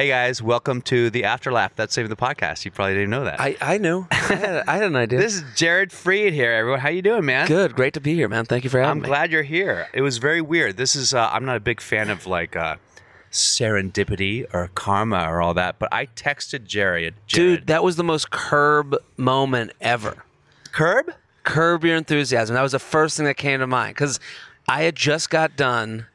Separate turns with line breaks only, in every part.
Hey guys, welcome to the After Laugh. That's saving the podcast. You probably didn't know that.
I, I knew. I had, I had an idea.
this is Jared Freid here, everyone. How you doing, man?
good. Great to be here, man. Thank you for having me.
I'm glad you're here. It was very weird. This is uh, I'm not a big fan of like uh, serendipity or karma or all that, but I texted Jared. Jared
Dude, that was the most curb moment ever.
curb.
Curb your enthusiasm. That was the first thing that came to mind because I had just got done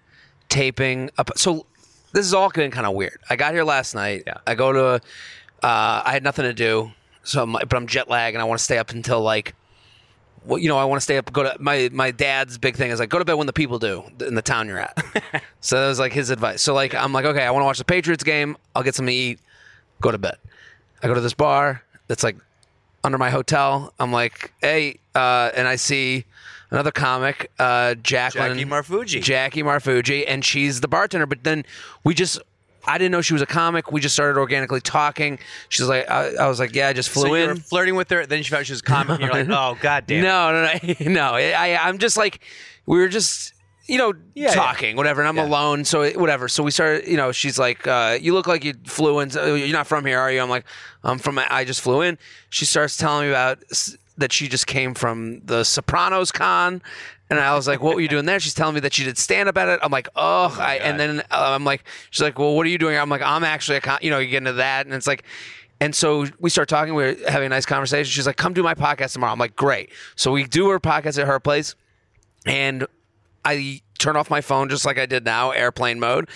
taping. Up, so this is all getting kind of weird. I got here last night.
Yeah.
I go to. Uh, I had nothing to do, so I'm, but I'm jet lagged and I want to stay up until like. Well, you know, I want to stay up. Go to my my dad's big thing is like go to bed when the people do in the town you're at. so that was like his advice. So like I'm like okay, I want to watch the Patriots game. I'll get something to eat. Go to bed. I go to this bar that's like under my hotel. I'm like, hey, uh, and I see another comic, uh, Jacqueline
Jackie Marfuji.
Jackie Marfuji, and she's the bartender. But then we just. I didn't know she was a comic. We just started organically talking. She's like, I, I was like, yeah, I just flew
So you
in.
were flirting with her, then she found she was a comic, and you're like, oh god damn.
No, no, no, no. I, I'm just like, we were just, you know,
Yeah,
talking, whatever. And I'm
Yeah.
alone, so it- whatever. So we started, you know, she's like, uh, you look like you flew in. You're not from here, are you? I'm like, I'm from. I just flew in. She starts telling me about that she just came from the Sopranos con. And I was like, "What were you doing there?" She's telling me that she did stand up at it. I'm like, "Oh," I, and then uh, I'm like, "She's like, well, what are you doing?" I'm like, "I'm actually a con-, you know." You get into that, and it's like, and so we start talking. We are having a nice conversation. She's like, "Come do my podcast tomorrow." I'm like, "Great." So we do her podcast at her place, and I turn off my phone just like I did now, airplane mode,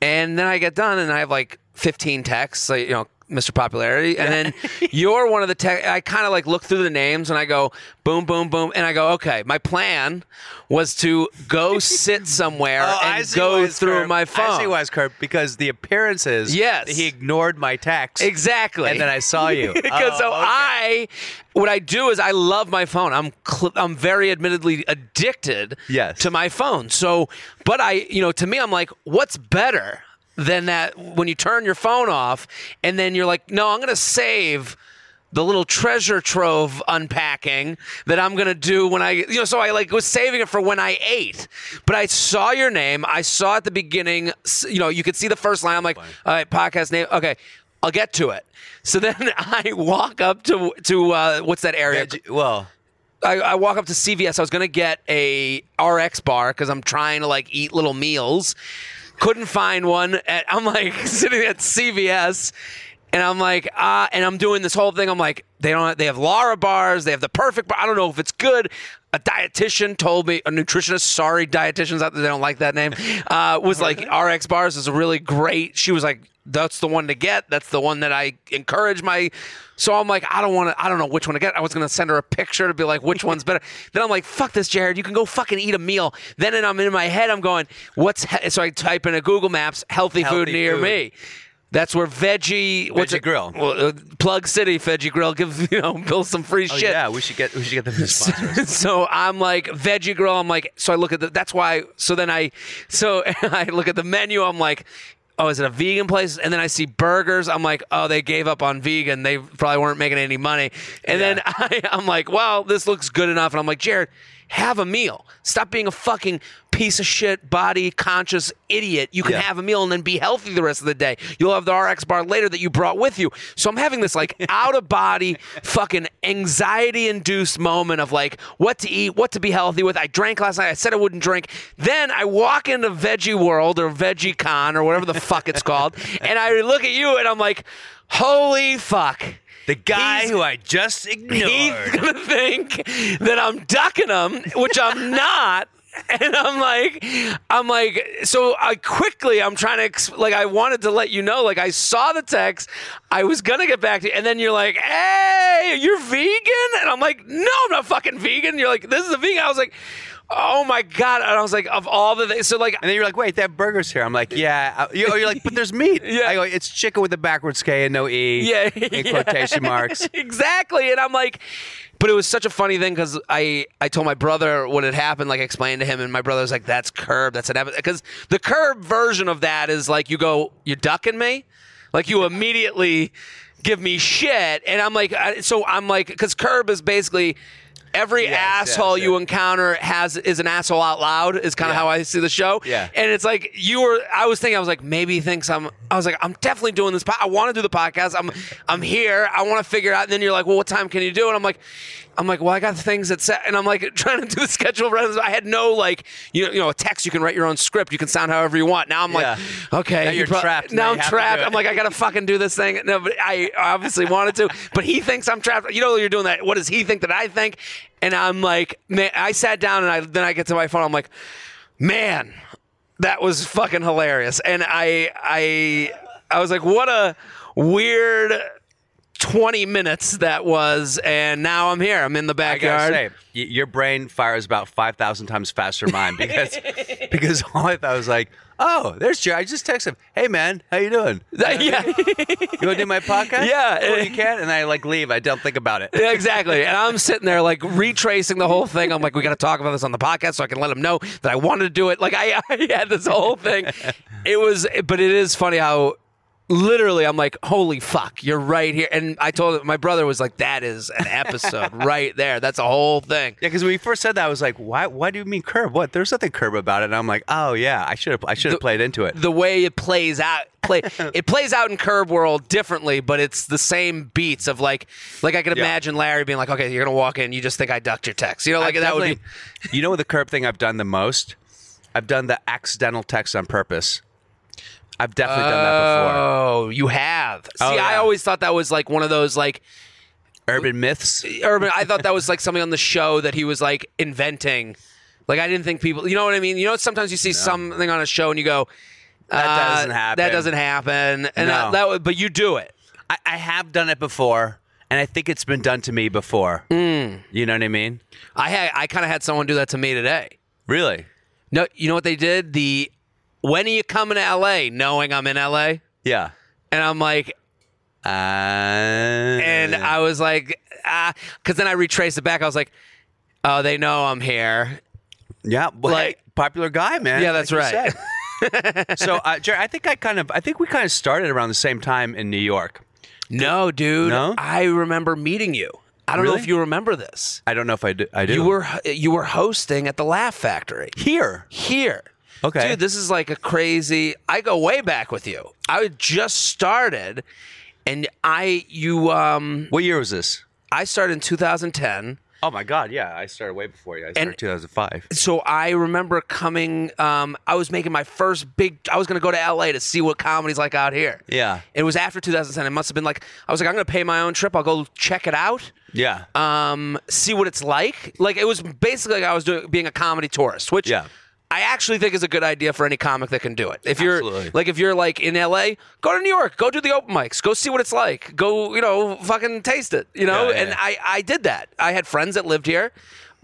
and then I get done and I have like 15 texts, like, you know. Mr. Popularity, and then you're one of the tech. I kind of like look through the names and I go boom, boom, boom, and I go, okay. My plan was to go sit somewhere
Oh,
and go through my phone.
I see why curb because the appearances.
Yes.
he ignored my text.
Exactly.
And then I saw you.
because
Oh,
so
okay.
I, what I do is I love my phone. I'm cl- I'm very admittedly addicted
Yes.
to my phone. So, but I, you know, to me, I'm like, what's better than that when you turn your phone off and then you're like, no, I'm gonna save. The little treasure trove unpacking that I'm gonna do when I, you know, so I like was saving it for when I ate. But I saw your name. I saw at the beginning, you know, you could see the first line. I'm like, all right, podcast name. Okay, I'll get to it. So then I walk up to to uh, what's that area?
Veg- well,
I, I walk up to CVS. I was gonna get a RX bar because I'm trying to like eat little meals. Couldn't find one. At, I'm like sitting at CVS, and I'm like, ah, and I'm doing this whole thing. I'm like, they don't. They have Lara bars. They have the perfect bar. I don't know if it's good. A dietitian told me, a nutritionist. Sorry, dietitians out there, they don't like that name. Uh, was like RX bars is a really great. She was like, that's the one to get. That's the one that I encourage my. So I'm like, I don't want to. I don't know which one to get. I was gonna send her a picture to be like, which one's better. then I'm like, fuck this, Jared. You can go fucking eat a meal. Then and I'm in my head. I'm going, what's he-? so I type in a Google Maps healthy, food near
food.
me. That's where veggie, what's
Veggie
it?
Grill.
Well, uh, Plug City Veggie Grill. Give you know, Bill some free
oh
shit.
yeah, we should get we should get them to sponsor
so I'm like veggie grill. I'm like, so I look at the. That's why. So then I, so I look at the menu. I'm like, oh, is it a vegan place? And then I see burgers. I'm like, oh, they gave up on vegan. They probably weren't making any money. And then I, I'm like, well, this looks good enough. And I'm like, Jared, have a meal. Stop being a fucking piece of shit, body conscious idiot. You can
Yeah.
have a meal and then be healthy the rest of the day. You'll have the RX bar later that you brought with you. So I'm having this like out of body, fucking anxiety induced moment of like what to eat, what to be healthy with. I drank last night. I said I wouldn't drink. Then I walk into Veggie World or Veggie Con or whatever the fuck it's called, and I look at you and I'm like, holy fuck.
The guy who I just ignored.
He's gonna think that I'm ducking him, which I'm not. And I'm like, I'm like, so I quickly, I'm trying to, like, I wanted to let you know, like, I saw the text, I was gonna get back to you, and then you're like, hey, you're vegan? And I'm like, no, I'm not fucking vegan. You're like, this is a vegan. I was like, oh my God. And I was like, of all the things, so like,
And then you're like, wait, that burger's here. I'm like, yeah. Uh, you- You're like, but there's meat.
Yeah.
I go, it's chicken with a backwards K and no E.
yeah,
In quotation marks.
exactly. And I'm like, but it was such a funny thing because I I told my brother what had happened, like I explained to him, and my brother was like, "That's curb. That's an because the curb version of that is like you go, you're ducking me, like you immediately give me shit, and I'm like, I, so I'm like, because curb is basically. Every
Yes,
asshole
yes,
you
yes.
encounter has is an asshole out loud is kind of
Yeah.
how I see the show.
Yeah.
And it's like you were I was thinking I was like maybe he thinks I'm I was like I'm definitely doing this po- I want to do the podcast. I'm I'm here. I want to figure out and then you're like, "Well, what time can you do?" And I'm like I'm like, "Well, I got things that set." And I'm like trying to do the schedule around I had no like you know, you know, a text you can write your own script. You can sound however you want. Now I'm like, "Okay,
Now
you
you're
pro-
trapped.
Now
Now
I'm
you have to do
trapped. I'm like I got to fucking do this thing. No, but I obviously wanted to, but he thinks I'm trapped. You know you're doing that. What does he think that I think? And I'm like, man, I sat down and I then I get to my phone. I'm like, man, that was fucking hilarious. And I I I was like, what a weird 20 minutes that was. And now I'm here. I'm in the
I
backyard.
say, y- your brain fires about five thousand times faster than mine because because all I thought was like, oh, there's Jerry. I just texted him, hey man, how you doing?
yeah.
You want to do my podcast?
Yeah.
Cool, you can. And I like leave. I don't think about it.
Yeah, exactly. And I'm sitting there like retracing the whole thing. I'm like, we got to talk about this on the podcast so I can let them know that I wanted to do it. Like I, I had this whole thing. It was, but it is funny how literally I'm like, holy fuck, you're right here. And I told my brother was like, that is an episode right there. That's a whole thing.
Yeah, because when you first said that, I was like, "Why? Why do you mean curb? What? There's nothing curb about it." And I'm like, "Oh yeah, I should have. I should have played into it."
The way it plays out, play it plays out in Curb World differently, but it's the same beats of like, like I could
Yeah.
imagine Larry being like, okay, you're gonna walk in, you just think I ducked your text, you know, like
I've
that would be.
You know what the curb thing I've done the most? I've done the accidental text on purpose. I've definitely done that before.
Oh, you have. See,
Oh,
I
yeah.
always thought that was like one of those like
Urban myths.
urban. I thought that was like something on the show that he was like inventing. Like I didn't think people. You know what I mean? You know, sometimes you see something on a show and you go,
That
uh,
doesn't happen.
That doesn't happen. And
No.
that, that would- but you do it.
I, I have done it before, and I think it's been done to me before.
Mm.
You know what I mean?
I had. I kind of had someone do that to me today.
Really?
No, you know what they did? The when are you coming to L.A. Knowing I'm in L.A.
Yeah.
and I'm like,
Uh,
and I was like, ah, because then I retraced it back. I was like, oh, they know I'm here.
yeah, well,
like-
hey, popular guy, man.
Yeah, that's
like
right.
so, uh, Jerry, I think I kind of, I think we kind of started around the same time in New York.
No, dude.
No?
I remember meeting you. I don't know if you remember this.
I don't know if I do. I do.
You were you were hosting at the Laugh Factory
here.
here.
Okay.
Dude, this is like a crazy. I go way back with you. I just started, and I you um
What year was this?
I started in 2010.
Oh my God! Yeah, I started way before you. I started
And-
2005.
So I remember coming. Um, I was making my first big. I was going to go to LA to see what comedy's like out here.
Yeah.
It was after 2010. It must have been like I was like I'm going to pay my own trip. I'll go check it out.
Yeah.
um, see what it's like. Like it was basically like I was doing being a comedy tourist, which
Yeah.
I actually think is a good idea for any comic that can do it. If you're
Absolutely.
like if you're like in LA, go to New York, go do the open mics, go see what it's like, go you know fucking taste it, you know.
Yeah, yeah,
and
yeah.
I I did that. I had friends that lived here.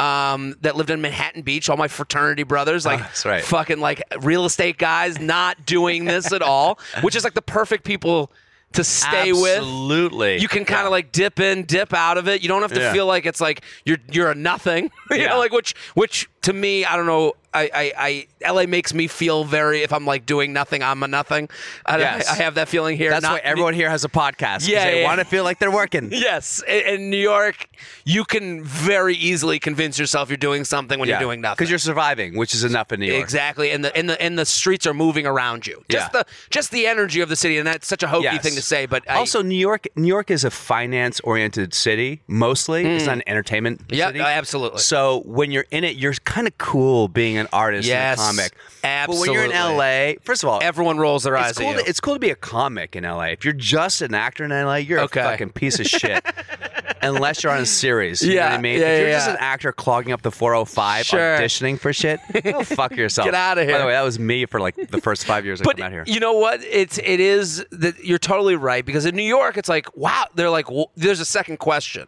Um, that lived in Manhattan Beach, all my fraternity brothers, like
Oh, right.
fucking like real estate guys, not doing this at all, which is like the perfect people to stay with.
Absolutely.
You can kind of like dip in, dip out of it. You don't have to
Yeah.
feel like it's like you're you're a nothing. you
Yeah.
know, like which which to me, I don't know. I, I, I LA makes me feel very if I'm like doing nothing, I'm a nothing. I,
Yes.
I, have that feeling here.
That's
Not-
why everyone here has a podcast.
Yeah,
They
yeah.
want to feel like they're working.
Yes, in, in New York, you can very easily convince yourself you're doing something when you're doing nothing.
Because you're surviving, which is enough in New York.
Exactly, and the and the and the streets are moving around you. Just
Yeah.
the just the energy of the city, and that's such a hokey
Yes.
thing to say. But I,
also, New York, New York is a finance-oriented city mostly. It's hmm. not an entertainment
yeah,
city.
Uh, absolutely.
So when you're in it, you're kind of cool being an artist
Yes,
and a comic. Absolutely. But when you're in. LA, first of all,
Everyone rolls their eyes
it's cool, to, it's cool to be a comic in LA. If you're just an actor in LA, you're
Okay.
a fucking piece of shit. Unless you're on a series. You know
Yeah,
what I mean?
yeah,
if you're
yeah,
just an actor clogging up the 405
Sure.
auditioning for shit, go fuck yourself.
Get out
of
here.
By the way, that was me for like the first five years I
but
come out here.
you know what? It's it is that you're totally right because in New York, it's like wow. They're like well, there's a second question.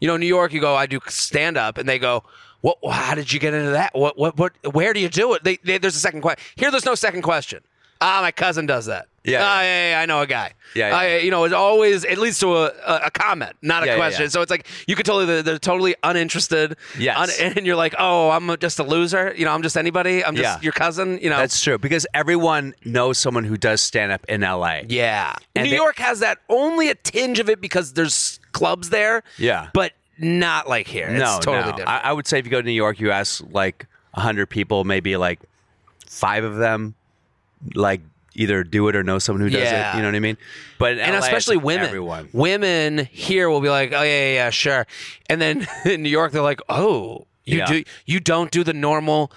You know, New York, you go, I do stand up, and they go, what? How did you get into that? What? What? What? Where do you do it? They, they, there's a second question. Here, there's no second question. Ah, my cousin does that.
Yeah,
Ah,
yeah.
yeah, yeah, I know a guy.
Yeah, yeah.
I, you know, it's always it leads to a, a, comment, not a question. So it's like you could totally they're, they're totally uninterested.
Yes.
and you're like, oh, I'm just a loser. You know, I'm just anybody. I'm just your cousin. You know,
That's true because everyone knows someone who does stand up in LA.
yeah.
And
New
they-
York has that only a tinge of it because there's clubs there.
Yeah.
but not like here.
no,
totally
no.
different.
I, I would say if you go to New York, you ask like hundred people, maybe like five of them, like either do it or know someone who does
Yeah.
it. You know what I mean? But
and
LA,
especially women.
everyone.
Women here will be like, "Oh yeah, yeah, yeah, sure," and then in New York they're like, "Oh, you
Yeah.
do you don't do the normal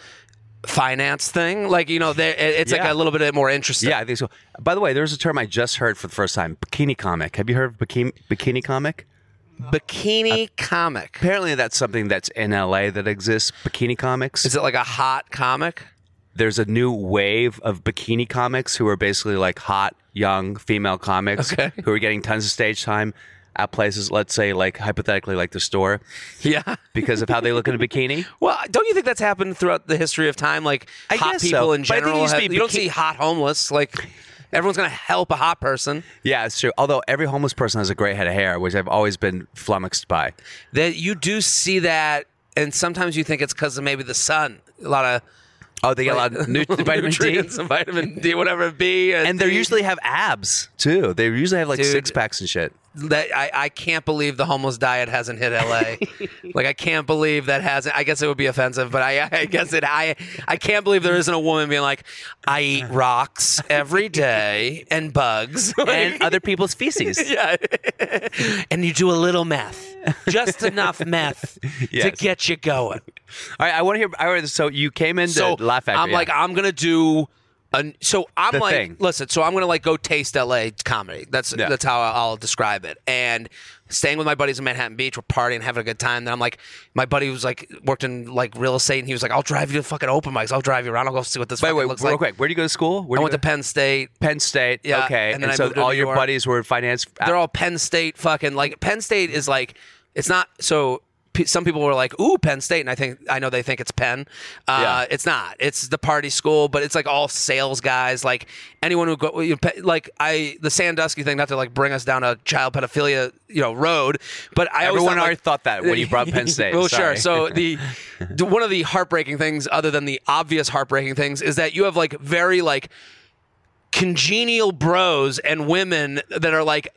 finance thing? Like you know, it's like a little bit more interesting."
Yeah, I think so. By the way, there's a term I just heard for the first time: bikini comic. Have you heard of bikini bikini comic?
Bikini comic.
Apparently, that's something that's in LA that exists. Bikini comics.
Is it like a hot comic?
there's a new wave of bikini comics who are basically like hot young female comics
Okay.
who are getting tons of stage time at places. Let's say like hypothetically like the store
Yeah.
because of how they look in a bikini.
Well, don't you think that's happened throughout the history of time? Like
I
hot
guess
people
so.
in
But I think it
general,
used to
have-
be
you don't
biki-
see hot homeless. Like everyone's gonna help a hot person.
Yeah, it's true. Although every homeless person has a great head of hair, which I've always been flummoxed by.
That you do see that, and sometimes you think it's because of maybe the sun. A lot of
Oh, they get a lot of nu- vitamin D.
and vitamin D, whatever it be,
And they usually have abs too. They usually have like
Dude.
six packs and shit.
That I, I can't believe the homeless diet hasn't hit LA. like I can't believe that hasn't. I guess it would be offensive, but I, I guess it. I I can't believe there isn't a woman being like, I eat rocks every day and bugs
And other people's feces.
yeah, and you do a little meth, just enough meth to get you going.
All right, I want to hear. I want to, so you came into
so
Laugh Factory.
I'm like. I'm gonna do. A, so I'm
The
like,
thing.
listen. So I'm gonna like go taste LA comedy. That's
Yeah.
that's how I'll describe it. And staying with my buddies in Manhattan Beach, we're partying, having a good time. Then I'm like, my buddy was like worked in like real estate, and he was like, I'll drive you to fucking open mics. I'll drive you around. I'll go see what this
wait, wait,
looks
real
like.
quick. Where do you go to school? Where
I went to Penn State.
Penn State.
Yeah,
okay,
and I
so all your buddies were finance.
They're all Penn State fucking like Penn State is like it's not so. P- Some people were like, "Ooh, Penn State," and I think I know they think it's Penn. Uh,
Yeah.
It's not. It's the party school, but it's like all sales guys. Like anyone who go, you know, like I the Sandusky thing, not to like bring us down a child pedophilia, you know, road. But I always
Everyone
thought, like-
already thought that when you brought Penn State.
well,
Sorry.
sure. So the, the one of the heartbreaking things, other than the obvious heartbreaking things, is that you have like very like congenial bros and women that are like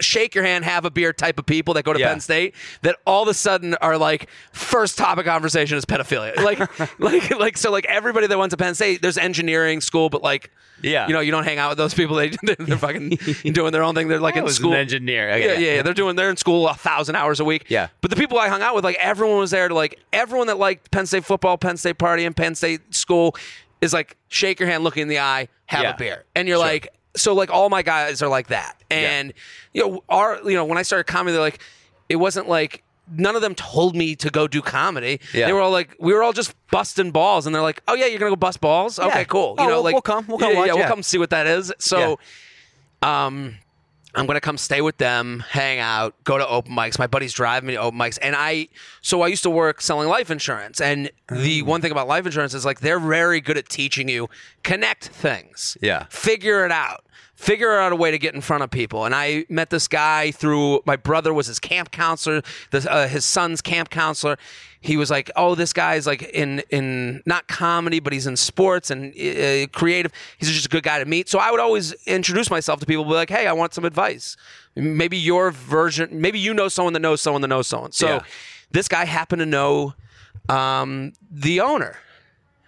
shake your hand, have a beer type of people that go to
Yeah.
Penn State that all of a sudden are like first topic conversation is pedophilia. Like like like so like everybody that went to Penn State, there's engineering school, but like
Yeah.
you know, you don't hang out with those people. They they're fucking doing their own thing. They're like
I
in school.
an engineer.
Yeah,
Okay.
yeah, yeah. They're doing. They're in school a thousand hours a week.
Yeah.
But the people I hung out with, like everyone was there to like everyone that liked Penn State football, Penn State party, and Penn State school is like shake your hand, look in the eye, have
Yeah.
a beer, and you're
Sure.
like, so like all my guys are like that, and you know, our you know when I started comedy, they're like, it wasn't like. None of them told me to go do comedy.
Yeah.
They were all like, we were all just busting balls, and they're like, "Oh yeah, you're gonna go bust balls? Okay, cool.
Oh,
You know,
we'll-
like
we'll come. We'll come
yeah,
watch,
yeah, we'll
yeah.
come see what that is. So, um, I'm gonna come stay with them, hang out, go to open mics. My buddies drive me to open mics, and I. So I used to work selling life insurance, and the
Mm.
one thing about life insurance is like they're very good at teaching you connect things.
Yeah.
figure it out. Figure out a way to get in front of people. And I met this guy through my brother was his camp counselor, the, uh, his son's camp counselor. He was like, "Oh, this guy's like in in not comedy, but he's in sports and uh, creative. He's just a good guy to meet." So I would always introduce myself to people, be like, "Hey, I want some advice. Maybe your version. Maybe you know someone that knows someone that knows someone." So
Yeah.
this guy happened to know um, the owner.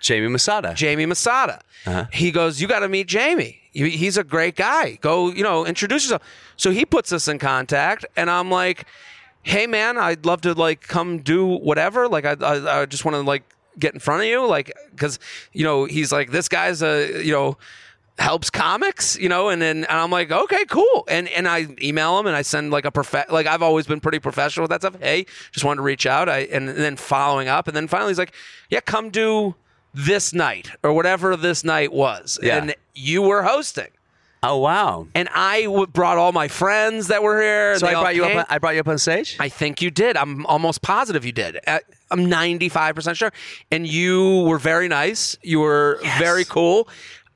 Jamie Masada.
Jamie Masada.
Uh-huh.
He goes, "You got to meet Jamie. He's a great guy. Go, you know, introduce yourself." So he puts us in contact, and I'm like, "Hey, man, I'd love to like come do whatever. Like, I, I, I just want to like get in front of you, like, because you know, he's like, this guy's a, you know." helps comics you know and then and i'm like okay cool and and i email him and i send like a prof like i've always been pretty professional with that stuff hey just wanted to reach out i and, then following up and then finally he's like yeah come do this night or whatever this night was
Yeah.
and you were hosting
Oh wow.
and i w- brought all my friends that were here
So
they
I
all
brought you
came.
up. On, I brought you up on stage.
I think you did. I'm almost positive you did. Uh, I'm 95% sure. And you were very nice. You were very cool.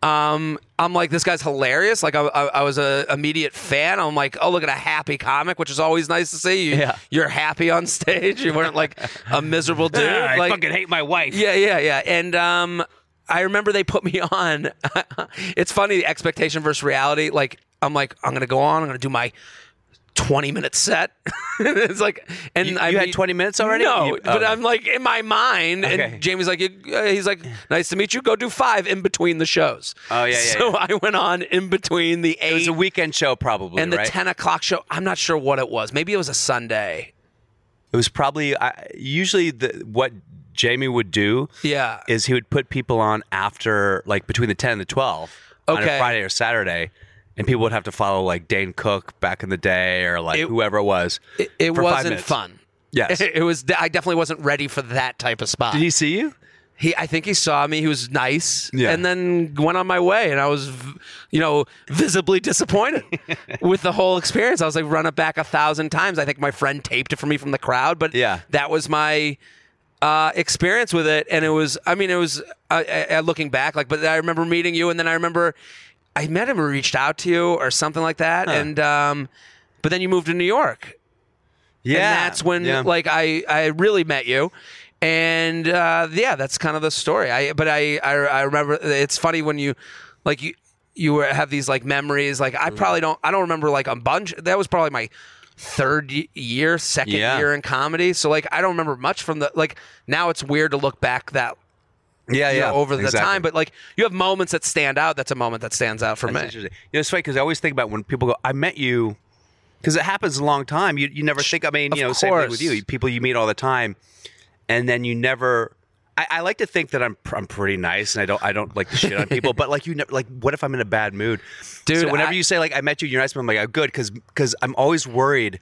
Um, I'm like, this guy's hilarious. Like, I, I, I was a immediate fan. I'm like, oh, look at a happy comic, which is always nice to see. You,
Yeah.
You're happy on stage. You weren't like a miserable dude.
I
like,
fucking hate my wife.
yeah, yeah, yeah. And um, I remember they put me on. it's funny, the expectation versus reality. Like, I'm like, I'm gonna go on. I'm gonna do my 20 minute set. it's like, and
You-
I
you had
meet-
20 minutes already?
No,
You-
but. I'm like in my mind,
Okay.
and Jamie's like, uh, he's like, nice to meet you. Go do five in between the shows.
Oh, yeah, yeah,
So I went on in between the eight.
It was a weekend show, probably,
and the
right?
10 o'clock show. I'm not sure what it was. Maybe it was a Sunday.
It was probably I usually the what Jamie would do.
Yeah.
is he would put people on after like between the 10 and the 12 on a
Okay.
Friday or Saturday and people would have to follow like Dane Cook back in the day or like
It-
whoever it was.
It, it
for five
wasn't
minutes.
fun.
Yes.
It, was. I definitely wasn't ready for that type of spot.
Did he see you?
He, I think he saw me. He was nice,
Yeah.
and then went on my way. And I was, v- you know, visibly disappointed with the whole experience. I was like, run it back a thousand times. I think my friend taped it for me from the crowd, but
Yeah.
that was my uh, experience with it. And it was, I mean, it was uh, uh, looking back, like, but I remember meeting you, and then I remember I met him or reached out to you or something like that, and um, but then you moved to New York,
Yeah.
and that's when
Yeah.
like I I really met you. And uh, yeah, that's kind of the story. I but I, I I remember it's funny when you like you you have these like memories. Like. I probably don't I don't remember like a bunch. That was probably my third year, second
Yeah.
year in comedy. So like I don't remember much from the like now it's weird to look back that
yeah, yeah,
know, over the
exactly.
time. But like you have moments that stand out. That's a moment that stands out for
That's
me.
interesting. You know, it's funny because I always think about when people go, "I met you," because it happens a long time. You you never think. I mean,
Of
you know, same thing with you. People you meet all the time, and then you never. I, I like to think that I'm pr- I'm pretty nice and I don't I don't like to shit on people, but like you never like what if I'm in a bad mood,
Dude,
So whenever
I-
you say like I met you, you're nice, I'm like oh, good because because I'm always worried.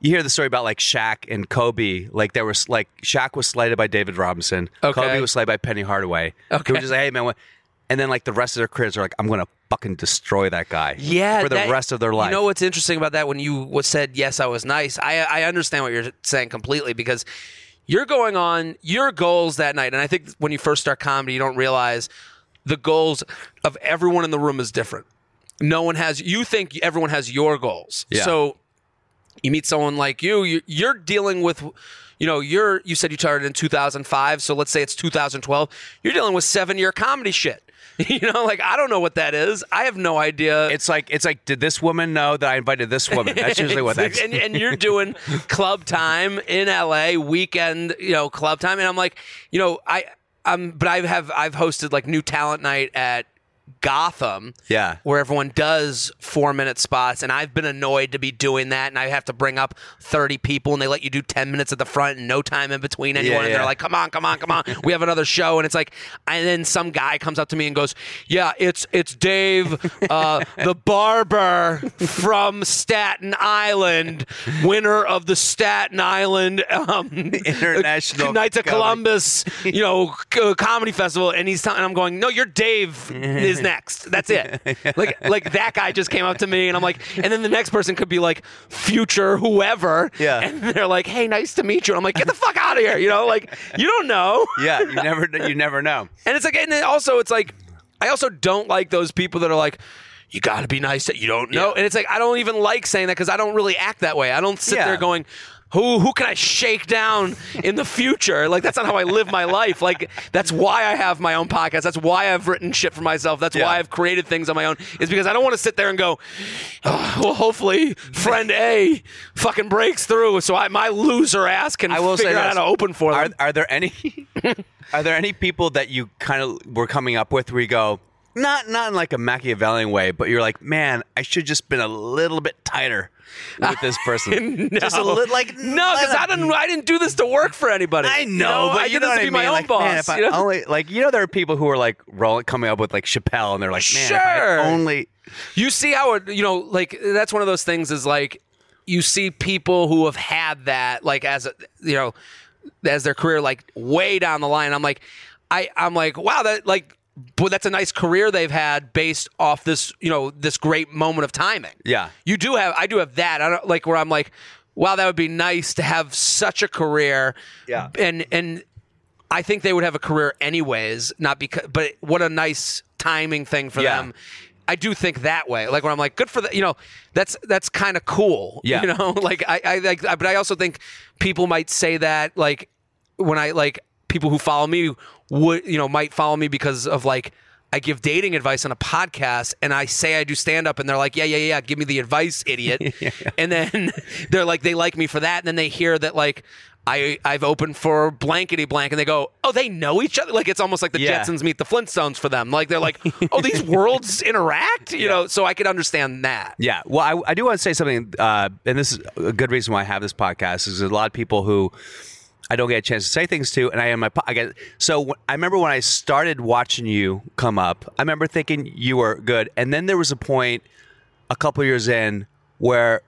You hear the story about like Shaq and Kobe, like there was like Shaq was slighted by David Robinson,
Okay.
Kobe was slighted by Penny Hardaway.
Okay.
who were just like, hey man, what? And then like the rest of their careers are like, I'm gonna fucking destroy that guy.
Yeah,
for the
that-
rest of their life.
You know what's interesting about that? When you said yes, I was nice. I I understand what you're saying completely because you're going on your goals that night, and I think when you first start comedy, you don't realize the goals of everyone in the room is different. No one has. You think everyone has your goals,
Yeah.
so you meet someone like you, you you're dealing with you know you're you said you started in 2005 so let's say it's 2012 you're dealing with seven year comedy shit you know like i don't know what that is i have no idea
It's like it's like, did this woman know that I invited this woman? That's usually what that's.
and, and you're doing club time in LA weekend, you know, club time, and I'm like, you know, I um, but I have I've hosted like new talent night at Gotham,
Yeah.
where everyone does four minute spots, and I've been annoyed to be doing that, and I have to bring up thirty people, and they let you do ten minutes at the front and no time in between anyone, and
yeah.
they're like, come on, come on, come on, we have another show, and it's like, and then some guy comes up to me and goes, yeah, it's it's Dave, uh, the barber from Staten Island, winner of the Staten Island um,
International
Knights of Columbus, you know, comedy festival, and he's telling, I'm going, no, you're Dave is next. That's it. Like, like that guy just came up to me, and I'm like, and then the next person could be like future whoever,
Yeah.
and they're like, hey, nice to meet you. And I'm like, get the fuck out of here, you know, like you don't know.
yeah, you never you never know.
And it's like, and then also, it's like, I also don't like those people that are like, you got to be nice that you don't know.
Yeah.
And it's like, I don't even like saying that because I don't really act that way. I don't sit
Yeah.
there going, who who can I shake down in the future? Like that's not how I live my life. Like that's why I have my own podcast. That's why I've written shit for myself. That's
Yeah.
why I've created things on my own. Is because I don't want to sit there and go, "Oh, well, hopefully friend A fucking breaks through, so I my loser ass can
I will say
figure out
this.
how to open for
Are
them.
are there any are there any people that you kind of were coming up with where you go not not in like a Machiavellian way, but you're like, man, I should just been a little bit tighter with this person. Just a little like
No, because I didn't. I didn't do this to work for anybody.
I know, but
I
you
did
know
this to
I
be
mean.
my own
like,
boss.
man, if I
you know?
only like you know, there are people who are like rolling, coming up with like Chappelle, and they're like, man, I
Sure.
only
You see how it, you know, like that's one of those things is like you see people who have had that like as a, you know, as their career like way down the line. I'm like, I I'm like, wow, that like, boy, that's a nice career they've had based off this, you know, this great moment of timing.
Yeah.
you do have. I do have that. I don't like where I'm like, wow, that would be nice to have such a career.
Yeah.
and and. I think they would have a career anyways, not because, but what a nice timing thing for
Yeah.
them. I do think that way. Like where I'm like, good for the, you know, that's that's kind of cool.
Yeah.
You know, like I, I like, but I also think people might say that like when I like people who follow me would you know might follow me because of like I give dating advice on a podcast and I say I do stand up and they're like, yeah, yeah, yeah, give me the advice, idiot. And then they're like, they like me for that. And then they hear that like I, I've opened for blankety blank and they go, oh, they know each other. Like it's almost like the
Yeah.
Jetsons meet the Flintstones for them. Like they're like, oh, these worlds interact, you know? So I could understand that.
Yeah. Well, I, I do want to say something, uh, and this is a good reason why I have this podcast. Is there's a lot of people who I don't get a chance to say things to, and I am my. I get so. I remember when I started watching you come up. I remember thinking you were good, and then there was a point a couple years in where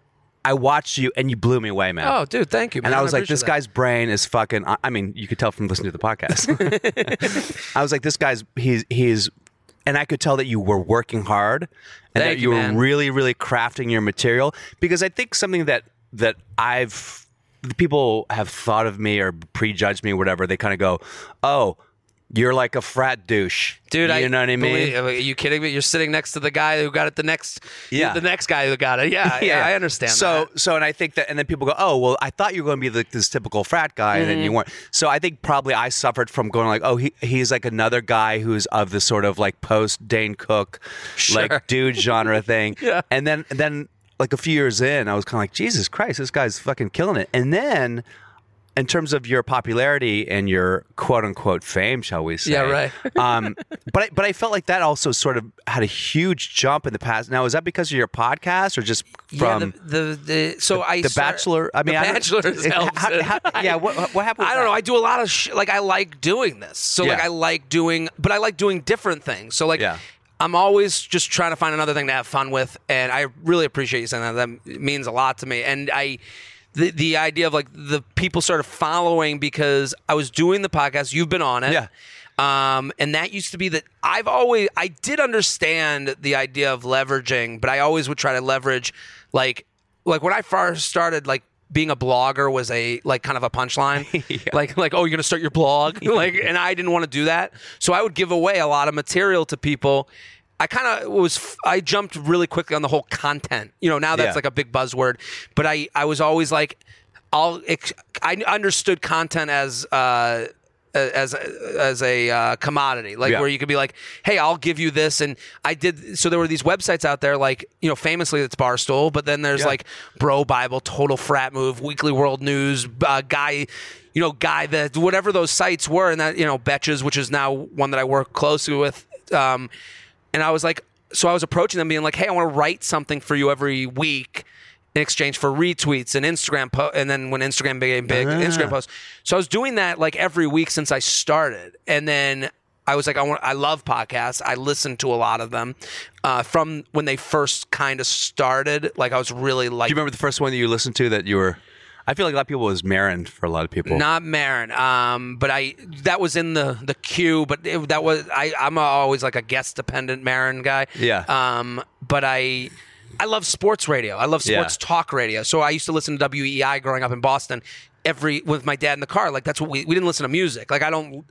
I watched you and you blew me away, man.
Oh, dude, thank you. Man. And.
I was like, this
that.
guy's brain is fucking. I I mean, you could tell from listening to the podcast. I was like, this guy's he's he's, and I could tell that you were working hard, and
Thank
that
you,
you were really really crafting your material. Because I think something that that I've people have thought of me or prejudged me, or whatever. They kind of go, oh. You're like a frat douche,
Dude,
You
I
know what I mean?
believe- Are you kidding me? You're sitting next to the guy who got it the next,
Yeah.
the next guy who got it. Yeah, yeah, I understand.
So,
that.
so, and I think that, and then people go, "Oh, well, I thought you were going to be like this typical frat guy, and then
Mm-hmm.
you weren't." So, I think probably I suffered from going like, "Oh, he, he's like another guy who's of the sort of like post Dane Cook,
Sure.
like dude genre thing."
Yeah.
And then, and then, like a few years in, I was kind of like, "Jesus Christ, this guy's fucking killing it." And then. In terms of your popularity and your quote unquote fame, shall we say?
Yeah, right.
um, but I, but I felt like that also sort of had a huge jump in the past. Now, is that because of your podcast or just from
yeah, the, the, the so I
the
start-
Bachelor? I mean,
the
I don't- it- how- how- yeah, what, what happened?
I don't
that?
know. I do a lot of sh- like I like doing this. So like I like doing, but I like doing different things. So like
Yeah.
I'm always just trying to find another thing to have fun with, and I really appreciate you saying that. That means a lot to me. And I. The, the idea of like the people started following because I was doing the podcast. You've been on it.
Yeah.
Um, and that used to be that I've always I did understand the idea of leveraging, but I always would try to leverage like like when I first started like being a blogger was a like kind of a punchline. Like like oh you're gonna start your blog like and I didn't want to do that, so I would give away a lot of material to people. I kind of was I jumped really quickly on the whole content. You know now that's
Yeah.
like a big buzzword, but I I was always like I'll I understood content as uh as a, as a uh, commodity, like
Yeah.
where you could be like, "Hey, I'll give you this," and I did. So there were these websites out there, like you know, famously it's Barstool, but then there's
Yeah.
like Bro Bible, Total Frat Move, Weekly World News, uh, Guy, you know, Guy that whatever those sites were, and that you know, Betches, which is now one that I work closely with, um, and I was like, so I was approaching them, being like, "Hey, I want to write something for you every week." In exchange for retweets and Instagram po- and then when Instagram became big, Instagram posts. So I was doing that like every week since I started, and then I was like, I want, I love podcasts. I listen to a lot of them uh, from when they first kind of started. Like I was really like
Do you remember the first one that you listened to that you were? I feel like a lot of people was Maron for a lot of people.
Not Maron, um, but I that was in the the queue. But it, that was I. I'm always like a guest dependent Maron guy.
Yeah.
Um, but I I love sports radio. I love sports
Yeah.
talk radio. So I used to listen to WEEI growing up in Boston every with my dad in the car. Like that's what we we didn't listen to music. Like I don't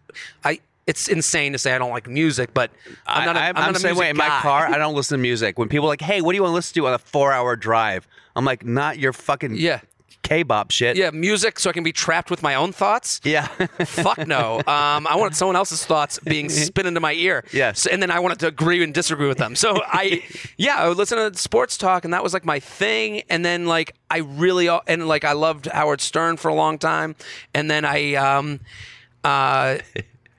I. It's insane to say I don't like music, but I'm not. a-
I,
I'm
I'm,
not a
the same way.
music
In my car, I don't listen to music. When people are like, "Hey, what do you want to listen to on a four-hour drive?" I'm like, "Not your fucking
Yeah.
K-pop shit."
Yeah, music, so I can be trapped with my own thoughts.
yeah.
Fuck no. Um, I wanted someone else's thoughts being spit into my ear.
Yes.
So- and then I wanted to agree and disagree with them. So I, yeah, I would listen to sports talk, and that was like my thing. And then like I really and like I loved Howard Stern for a long time, and then I, um, uh.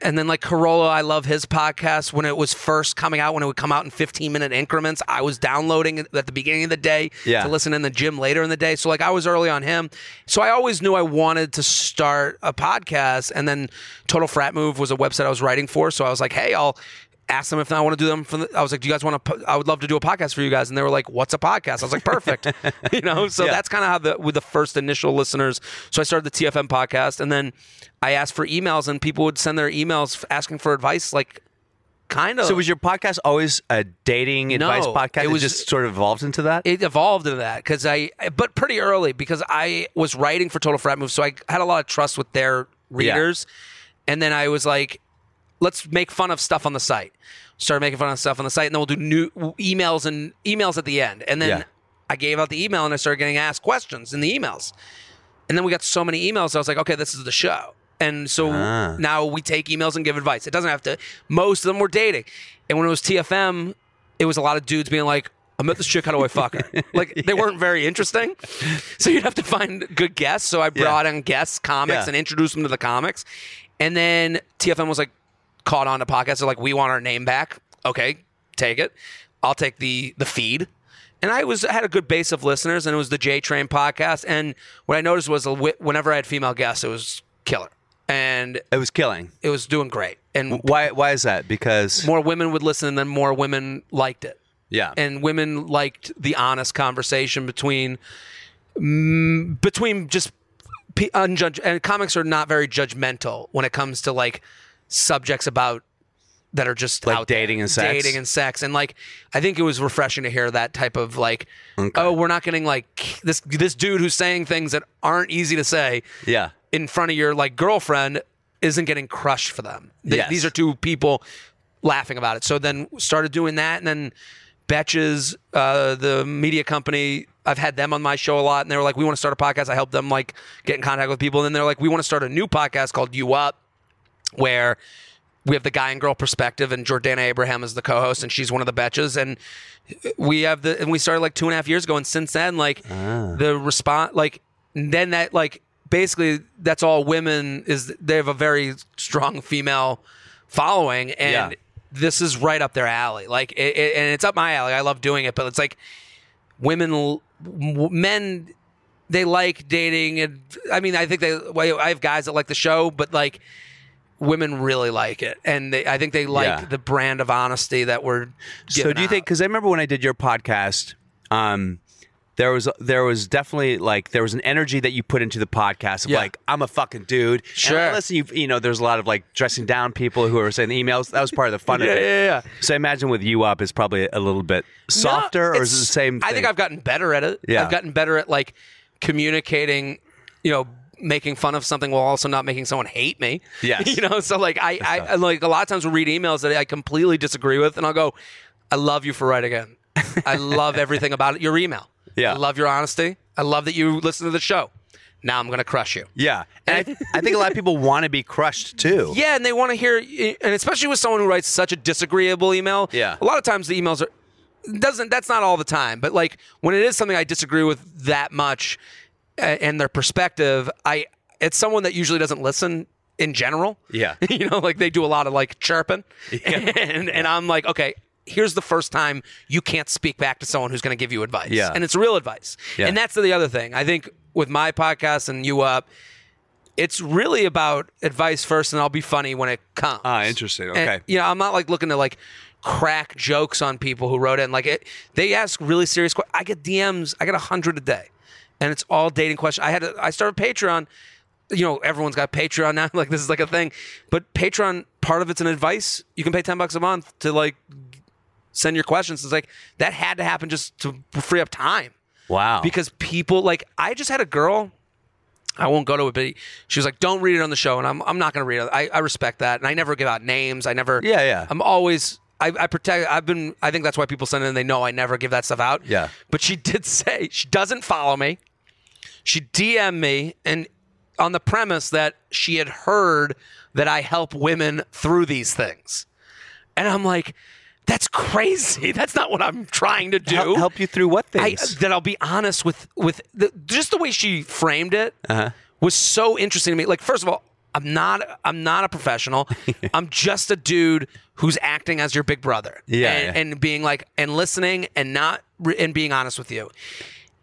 And then like Carolla, I love his podcast when it was first coming out, when it would come out in 15 minute increments. I was downloading it at the beginning of the day
Yeah.
to listen in the gym later in the day. So like I was early on him. So I always knew I wanted to start a podcast. And then Total Frat Move was a website I was writing for. So I was like, hey, I'll ask them if I want to do them. From the, I was like, do you guys want to? I would love to do a podcast for you guys. And they were like, what's a podcast? I was like, perfect. you know. So
Yeah.
that's kind of how the with the first initial listeners. So I started the TFM podcast, and then I asked for emails, and people would send their emails asking for advice, like. Kind of.
So was your podcast always a dating advice podcast?
it was-
just sort of evolved into that.
it evolved into that because I, but pretty early because I was writing for Total Frat Move, so I had a lot of trust with their readers, and then I was like, let's make fun of stuff on the site. Started making fun of stuff on the site, and then we'll do new emails and emails at the end. And then
Yeah.
I gave out the email, and I started getting asked questions in the emails. And then we got so many emails. I was like, okay, this is the show. And so
Ah.
now we take emails and give advice. It doesn't have to. Most of them were dating. And when it was TFM, it was a lot of dudes being like, I met this chick. How do I fuck her? Like they weren't very interesting. So you'd have to find good guests. So I brought in guests, comics,
Yeah.
and introduced them to the comics. And then TFM was like, caught on to podcasts. They're like, we want our name back. Okay, take it. I'll take the the feed. And I was had a good base of listeners, and it was the J Train podcast. And what I noticed was whenever I had female guests, it was killer, and
It was killing.
it was doing great. And
Why? Why is that? Because
more women would listen, and then more women liked it.
yeah,
And women liked the honest conversation between mm, between just unjudged. And comics are not very judgmental when it comes to like subjects about that are just
Like
out there.
dating and sex?
dating and sex. And like, I think it was refreshing to hear that type of like, oh, we're not getting like this this dude who's saying things that aren't easy to say
yeah,
in front of your like girlfriend isn't getting crushed for them. Th-
Yes.
These are two people laughing about it. So then started doing that, and then Betches, uh, the media company, I've had them on my show a lot, and they were like, "We want to start a podcast." I helped them like get in contact with people, and then they're like, "We want to start a new podcast called You Up," where we have the guy and girl perspective, and Jordana Abraham is the co-host, and she's one of the Betches, and we have the and we started like two and a half years ago, and since then, like ah. the response, like then that like basically that's all women is they have a very strong female following, and
Yeah.
this is right up their alley. Like, it, it- and it's up my alley. I love doing it, but it's like women, men, they like dating, and I mean, I think they. well, I have guys that like the show, but like women really like it, and they, I think they like
Yeah.
the brand of honesty that we're.
So do you think? Because I remember when I did your podcast, um, there was there was definitely like there was an energy that you put into the podcast of
Yeah.
like I'm a fucking dude.
Sure.
And listen, you you know, there's a lot of like dressing down people who are saying emails. That was part of the fun of
Yeah,
it.
yeah, yeah.
So I imagine with you up, is probably a little bit softer,
No,
or is it the same?
I think? I've gotten better at it.
Yeah.
I've gotten better at like communicating, you know, making fun of something while also not making someone hate me.
Yes.
you know, so like I, I, like a lot of times we'll read emails that I completely disagree with, and I'll go, "I love you for writing in. I love everything about it. Your email.
Yeah.
I love your honesty. I love that you listen to the show. Now I'm gonna crush you.
Yeah, and I, I think a lot of people want to be crushed too.
Yeah, and they want to hear, and especially with someone who writes such a disagreeable email.
Yeah.
a lot of times the emails are doesn't. That's not all the time, but like when it is something I disagree with that much, and their perspective, I it's someone that usually doesn't listen in general.
Yeah.
you know, like they do a lot of like chirping, and and I'm like, okay. Here's the first time you can't speak back to someone who's going to give you advice.
Yeah.
And it's real advice.
Yeah.
And that's the other thing. I think with my podcast and you up, it's really about advice first, and I'll be funny when it comes.
Ah, interesting.
And,
Okay.
you know, I'm not like looking to like crack jokes on people who wrote in. Like it, they ask really serious questions. I get DMs. I get a hundred a day, and it's all dating questions. I had a, I started Patreon. You know, everyone's got Patreon now. Like this is like a thing, but Patreon part of it's an advice. You can pay ten bucks a month to like send your questions. It's like that had to happen just to free up time
wow.
because people like I just had a girl. I won't go to it, but she was like, "Don't read it on the show," and I'm I'm not going to read it. I, I respect that, and I never give out names. I never.
Yeah, yeah.
I'm always. I, I protect. I've been. I think that's why people send in. They know I never give that stuff out.
Yeah.
But she did say she doesn't follow me. She DM'd me, and on the premise that she had heard that I help women through these things, and I'm like, that's crazy. That's not what I'm trying to do.
Help, help you through what
I,
things?
that I'll be honest with with the, just the way she framed it
Uh-huh.
was so interesting to me. Like, first of all, I'm not I'm not a professional. I'm just a dude who's acting as your big brother.
Yeah,
and,
yeah.
and being like and listening and not and being honest with you.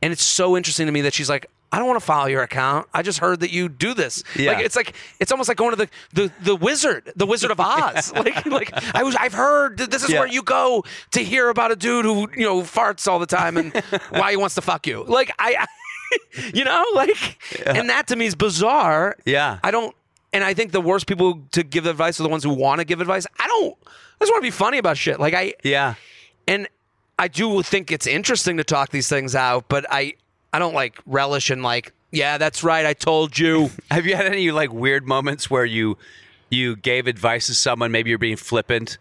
And it's so interesting to me that she's like. I don't want to follow your account. I just heard that you do this.
Yeah.
Like it's like it's almost like going to the the, the wizard, the Wizard of Oz. like like I was I've heard that this is
Yeah.
where you go to hear about a dude who you know farts all the time and why he wants to fuck you. Like I, you know, like, and that to me is bizarre.
Yeah.
I don't, and I think the worst people to give advice are the ones who want to give advice. I don't. I just want to be funny about shit. Like I,
yeah.
and I do think it's interesting to talk these things out, but I, I don't like relish in like, yeah, that's right. I told you.
Have you had any like weird moments where you you gave advice to someone, maybe you're being flippant,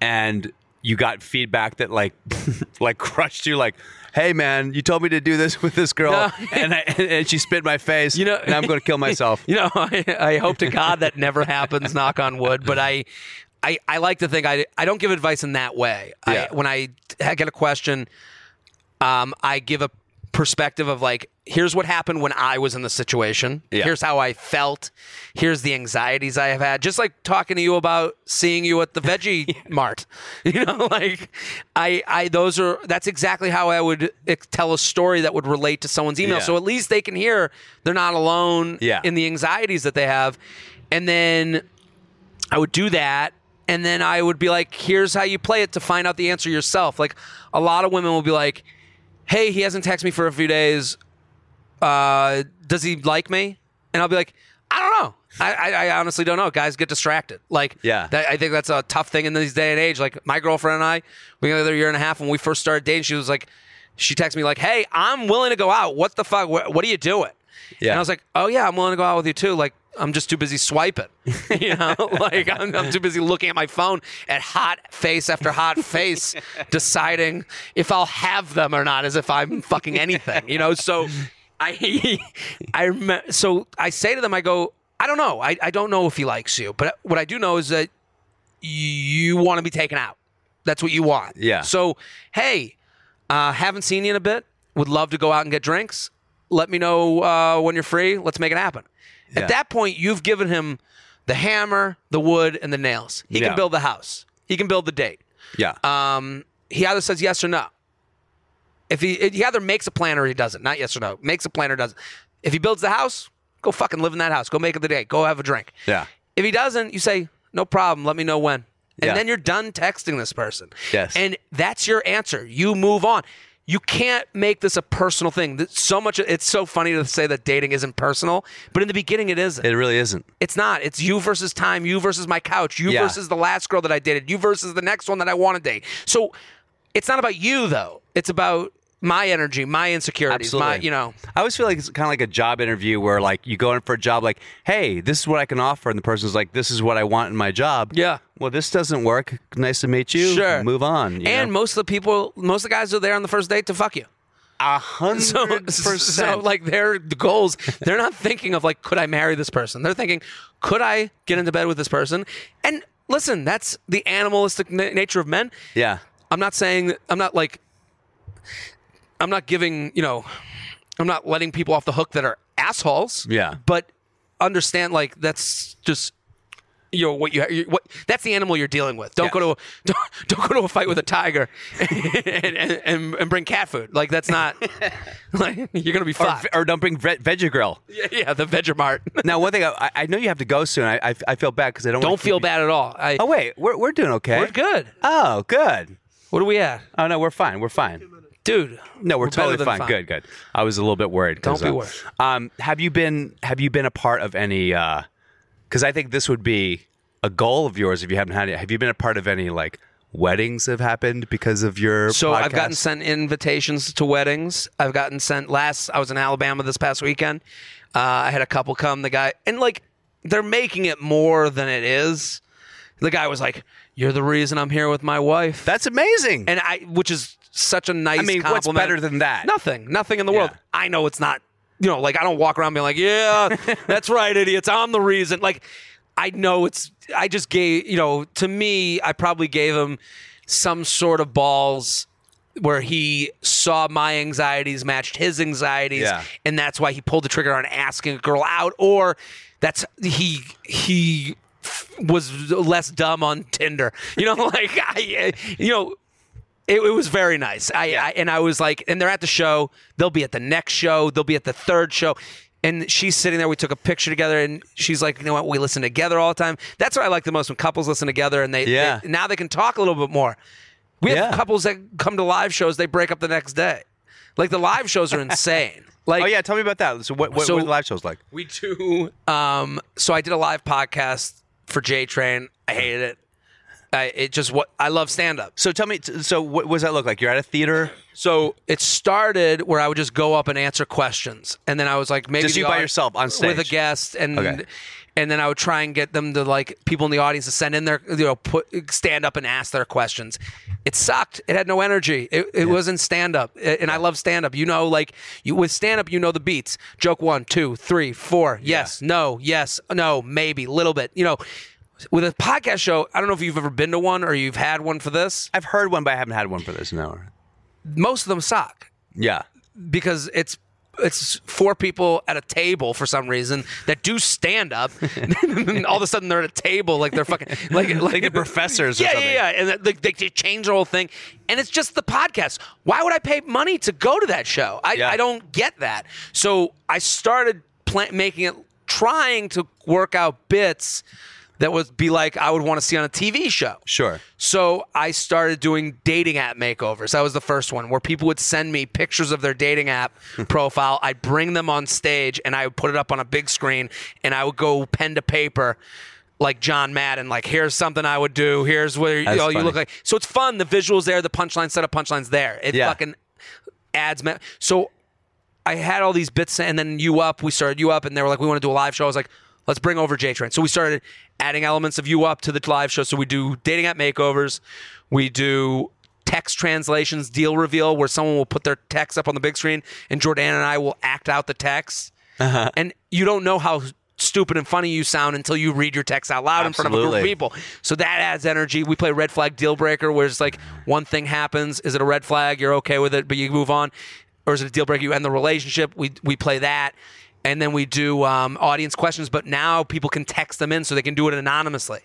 and you got feedback that like like crushed you, like. Hey man, you told me to do this with this girl,
No.
and, I, and she spit my face.
You know-
and I'm going to kill myself.
You know, I, I hope to God that never happens. knock on wood. But I, I, I like to think I, I don't give advice in that way.
Yeah.
I, when I get a question, um, I give a perspective of like, here's what happened when I was in the situation.
Yeah.
Here's how I felt. Here's the anxieties I have had. Just like talking to you about seeing you at the Veggie Mart. You know, like I, I, those are that's exactly how I would eh, tell a story that would relate to someone's email.
Yeah.
So at least they can hear they're not alone
Yeah.
in the anxieties that they have. And then I would do that. And then I would be like, here's how you play it to find out the answer yourself. Like a lot of women will be like, hey, he hasn't texted me for a few days. Uh, does he like me? And I'll be like, I don't know. I, I, I honestly don't know. Guys get distracted. Like,
Yeah.
that, I think that's a tough thing in this day and age. Like, my girlfriend and I, we got together a year and a half when we first started dating. She was like, she texted me like, "Hey, I'm willing to go out. What the fuck? What, what are you doing?"
Yeah.
And I was like, "Oh yeah, I'm willing to go out with you too. Like, I'm just too busy swiping. you know, like I'm, I'm too busy looking at my phone at hot face after hot face, deciding if I'll have them or not, as if I'm fucking anything. You know, so I, I. So I say to them, I go, I don't know. I, I don't know if he likes you, but what I do know is that you want to be taken out. That's what you want.
Yeah.
So, hey, uh, haven't seen you in a bit. Would love to go out and get drinks. Let me know uh, when you're free. Let's make it happen.
Yeah.
At that point, you've given him the hammer, the wood, and the nails. He
Yeah.
can build the house. He can build the date.
Yeah.
Um, he either says yes or no. If he he either makes a plan or he doesn't. Not yes or no. Makes a plan or doesn't. If he builds the house, go fucking live in that house. Go make it the date. Go have a drink.
Yeah.
If he doesn't, you say no problem. Let me know when, and
Yeah.
then you're done texting this person.
Yes.
And that's your answer. You move on. You can't make this a personal thing. So much. It's so funny to say that dating isn't personal, but in the beginning, it isn't.
it really isn't.
It's not. It's you versus time, you versus my couch, you
Yeah.
versus the last girl that I dated, you versus the next one that I want to date. So it's not about you though. It's about my energy, my insecurities, my
Absolutely.
you know.
I always feel like it's kind of like a job interview where like you go in for a job like, hey, this is what I can offer, and the person's like, this is what I want in my job.
Yeah.
Well, this doesn't work. Nice to meet you.
Sure.
Move on.
And
know?
most of the people, most of the guys are there on the first date to fuck you.
a hundred percent.
so like their goals, they're not thinking of like, could I marry this person? They're thinking, could I get into bed with this person? And listen, that's the animalistic na- nature of men.
yeah.
I'm not saying I'm not like I'm not giving, you know, I'm not letting people off the hook that are assholes.
Yeah.
But understand like that's just you know what you, what that's the animal you're dealing with. Don't
Yeah.
go to a, don't, don't go to a fight with a tiger and, and, and, and bring cat food. Like that's not like you're gonna be
Or,
fucked.
or don't bring ve- Veggie Grill.
yeah, yeah, the Vegemart.
Now, one thing I, I know you have to go soon. I, I, I feel bad because I don't.
don't feel
you-
bad at all. I,
Oh wait, we're we're doing okay.
we're good.
Oh, good.
What are we at,
Oh no, we're fine. We're fine.
Dude?
No, we're,
better
totally
than
fine. Good, good. I was a little bit worried. 'cause,
Don't be
uh,
worried.
Um, have you been Have you been a part of any? Because I think this would be a goal of yours if you haven't had it. Have you been a part of any like weddings that have happened because of your?
So I've gotten sent invitations to weddings. I've gotten sent last. I was in Alabama this past weekend. Uh, I had a couple come. The guy and like they're making it more than it is. The guy was like, "You're the reason I'm here with my wife,"
That's amazing.
and I, which is such a nice.
I mean, what's
compliment.
better than that?
Nothing. Nothing in the world. I know it's not. You know, like I don't walk around being like, "Yeah, that's right, idiots. I'm the reason." Like, I know it's. I just gave. You know, to me, I probably gave him some sort of balls where he saw my anxieties matched his anxieties
Yeah.
and that's why he pulled the trigger on asking a girl out or that's he he f- was less dumb on Tinder you know like I you know it, it was very nice I, I and I was like and they're at the show they'll be at the next show they'll be at the third show and she's sitting there we took a picture together and she's like you know what we listen together all the time that's what I like the most when couples listen together and they,
Yeah.
they now they can talk a little bit more we have
Yeah.
couples that come to live shows, they break up the next day. Like the live shows are insane. Like
oh yeah, tell me about that. So what what,
So-
what are the live shows like?
we do um so I did a live podcast for J Train. I hated it. I, it just what I love stand up.
So tell me, so what, what does that look like? You're at a theater.
So it started where I would just go up and answer questions, and then I was like, maybe
Just you by yourself on stage
with a guest, and
Okay.
and then I would try and get them to like people in the audience to send in their you know put stand up and ask their questions. It sucked. It had no energy. It, it wasn't stand up, and I love stand up. You know, like you with stand up, you know the beats. Joke one, two, three, four. Yes, no, yes, no, maybe, little bit. You know. With a podcast show, I don't know if you've ever been to one or you've had one for this.
I've heard one, but I haven't had one for this. No.
Most of them suck.
Yeah.
because it's it's four people at a table for some reason that do stand up. and all of a sudden they're at a table like they're fucking like like
the professors or
Yeah,
something.
yeah, yeah. And they, they, change the whole thing. And it's just the podcast. Why would I pay money to go to that show? I,
Yeah.
I don't get that. So I started making it, trying to work out bits that would be like I would want to see on a TV show.
Sure.
So I started doing dating app makeovers. That was the first one where people would send me pictures of their dating app profile. I'd bring them on stage and I would put it up on a big screen and I would go pen to paper like John Madden. Like here's something I would do. Here's what you, know, you look like. So it's fun. The visuals there. The punchline set up. Punchlines there. It
Yeah.
fucking adds. Ma- so I had all these bits, and then you up. We started you up, and they were like, "We want to do a live show." I was like, "Let's bring over J Train." So we started adding elements of you up to the live show. So we do dating app makeovers, we do text translations, deal reveal, where someone will put their text up on the big screen, and Jordan and I will act out the text,
Uh-huh.
and you don't know how stupid and funny you sound until you read your text out loud in front of a group of people. So that adds energy. We play red flag deal breaker, where it's like one thing happens, is it a red flag? You're okay with it, but you move on, or is it a deal breaker? You end the relationship. We we play that, and then we do um, audience questions. But now people can text them in, so they can do it anonymously.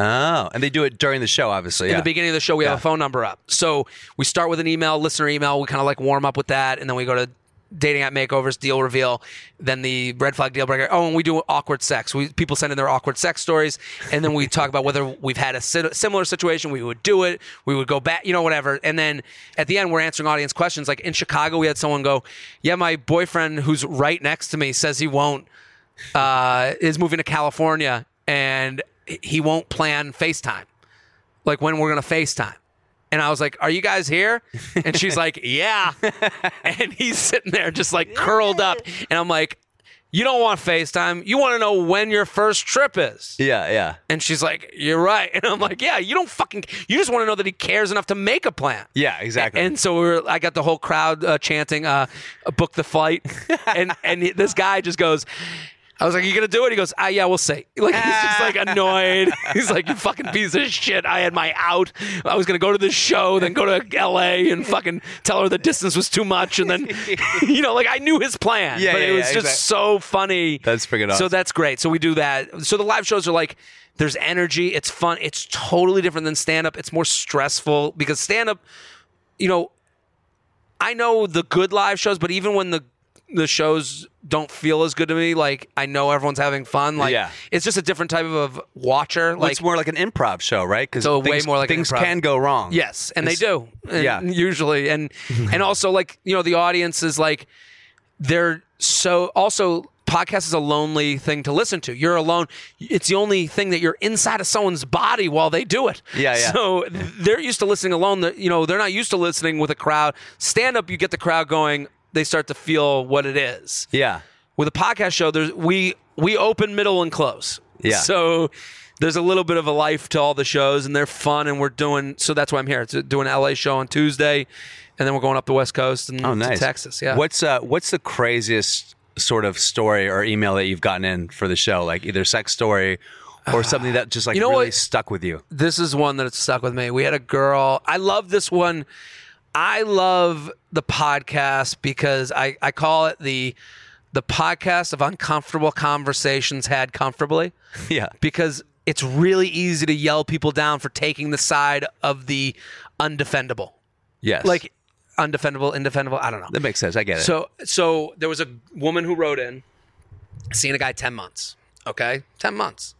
Oh, and they do it during the show, obviously.
In
yeah.
the beginning of the show, we have a phone number up. So we start with an email, listener email. We kind of like warm up with that, and then we go to dating app makeovers, deal reveal, then the red flag deal breaker. Oh, and we do awkward sex. We people send in their awkward sex stories, and then we talk about whether we've had a similar situation. We would do it. We would go back, you know, whatever. And then at the end, we're answering audience questions. Like in Chicago, we had someone go, "Yeah, my boyfriend who's right next to me says he won't." Uh, is moving to California and he won't plan FaceTime like when we're gonna FaceTime. And I was like, Are you guys here? And she's like, Yeah. And he's sitting there just like curled up. And I'm like, You don't want FaceTime. You want to know when your first trip is.
yeah, yeah.
And she's like, You're right. And I'm like, Yeah, you don't fucking, you just want to know that he cares enough to make a plan.
Yeah, exactly.
And so we were, I got the whole crowd uh, chanting, uh, "Book the flight," and and this guy just goes. I was like, "You gonna do it?" He goes, "Ah, yeah, we'll see." Like he's just like annoyed. He's like, "You fucking piece of shit!" I had my out. I was gonna go to this show, then go to L.A. and fucking tell her the distance was too much, and then, you know, like I knew his plan.
Yeah,
but
yeah,
it was
yeah,
just
exactly.
so funny.
That's freaking awesome.
So that's great. So we do that. So the live shows are like. There's energy. It's fun. It's totally different than stand up. It's more stressful because stand up, you know, I know the good live shows, but even when the the shows don't feel as good to me, like I know everyone's having fun. Like
Yeah.
it's just a different type of watcher. Like
it's more like an improv show, right? Because
So way more like
things can go wrong.
Yes, and they do. And
Yeah.
usually, and and also like you know the audience is like they're so also podcast is a lonely thing to listen to. You're alone. It's the only thing that you're inside of someone's body while they do it.
Yeah, yeah.
So they're used to listening alone. You know, they're not used to listening with a crowd. Stand up, you get the crowd going. They start to feel what it is
Yeah.
with a podcast show there's we we open middle and close
Yeah.
so there's a little bit of a life to all the shows and they're fun and we're doing so that's why i'm here it's doing an la show on tuesday and then we're going up the west coast and
Oh, nice.
to texas yeah
What's uh What's the craziest sort of story or email that you've gotten in for the show? Like either sex story or something that just like
You know
really
what?
stuck with you.
this is one that stuck with me. We had a girl. I love this one. I love the podcast because I, I call it the the podcast of uncomfortable conversations had comfortably.
Yeah.
Because it's really easy to yell people down for taking the side of the undefendable.
Yes.
Like undefendable, indefendable, I don't know.
that makes sense. I get it.
So so there was a woman who wrote in, seeing a guy ten months. Okay, ten months.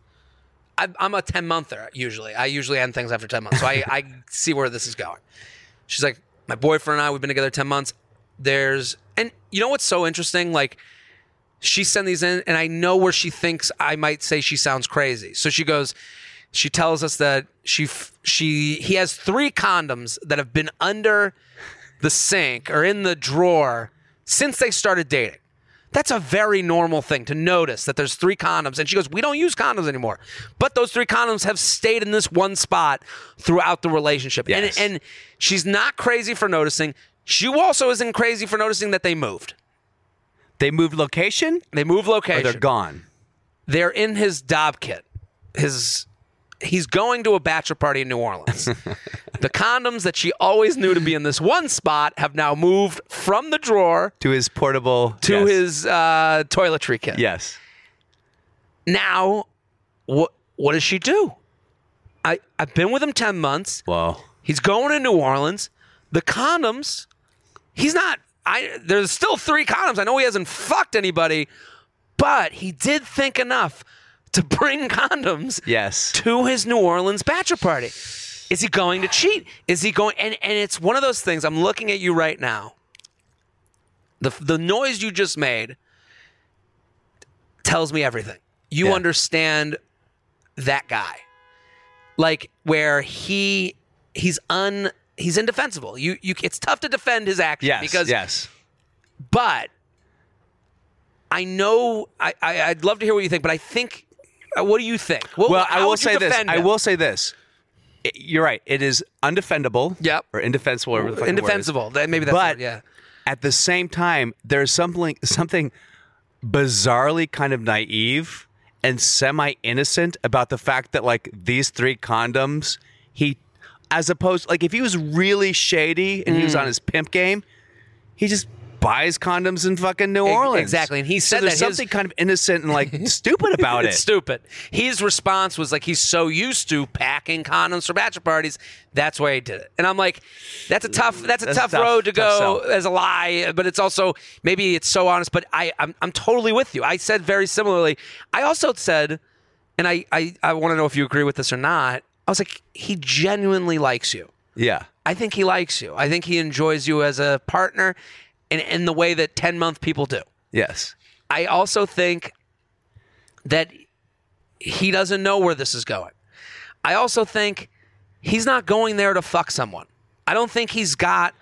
I, I'm a ten monther usually. I usually end things after ten months, so I, I see where this is going. She's like, my boyfriend and I, we've been together ten months. There's and you know what's so interesting? Like she sent these in, and I know where she thinks I might say she sounds crazy. So she goes, She tells us that she she he has three condoms that have been under the sink or in the drawer since they started dating. That's a very normal thing to notice that there's three condoms. And she goes, We don't use condoms anymore. But those three condoms have stayed in this one spot throughout the relationship.
Yes.
And, and she's not crazy for noticing. She also isn't crazy for noticing that they moved.
They moved location
They moved
or
location.
they're gone.
They're in his Dopp kit. His he's going to a bachelor party in New Orleans. the condoms that she always knew to be in this one spot have now moved from the drawer
To his portable.
to
yes.
his uh, toiletry kit.
Yes.
Now, what what does she do? I I've been with him ten months.
Well,
He's going to New Orleans. The condoms, he's not. I there's still three condoms. I know he hasn't fucked anybody, but he did think enough to bring condoms
yes.
to his New Orleans bachelor party. Is he going to cheat? Is he going? And and it's one of those things. I'm looking at you right now. The the noise you just made tells me everything. You
Yeah.
understand that guy, like where he he's un he's indefensible. You you it's tough to defend his action
Yes.
because
yes.
but I know I, I I'd love to hear what you think, but I think what do you think? What,
Well, I will say this.
defend
I will say this. I- You're right. It is undefendable.
Yep.
Or indefensible. Whatever the fucking word is.
indefensible. That- Maybe that's
but
yeah.
at the same time, there's something something bizarrely kind of naive and semi innocent about the fact that like these three condoms, he as opposed like if he was really shady and he
Mm.
was on his pimp game, he just buys condoms in fucking New Orleans.
exactly, and he
so
said
there's
that his-
something kind of innocent and like stupid about it.
stupid. His response was like he's so used to packing condoms for bachelor parties, that's why he did it. And I'm like, that's a tough that's a
That's
tough,
tough-
road to
tough
go
sell.
as a lie, but it's also maybe it's so honest. But I I'm, I'm totally with you. I said very similarly. I also said, and I I, I want to know if you agree with this or not. I was like, he genuinely likes you.
Yeah.
I think he likes you. I think he enjoys you as a partner in, in the way that 10 month people do.
Yes.
I also think that he doesn't know where this is going. I also think he's not going there to fuck someone. I don't think he's got,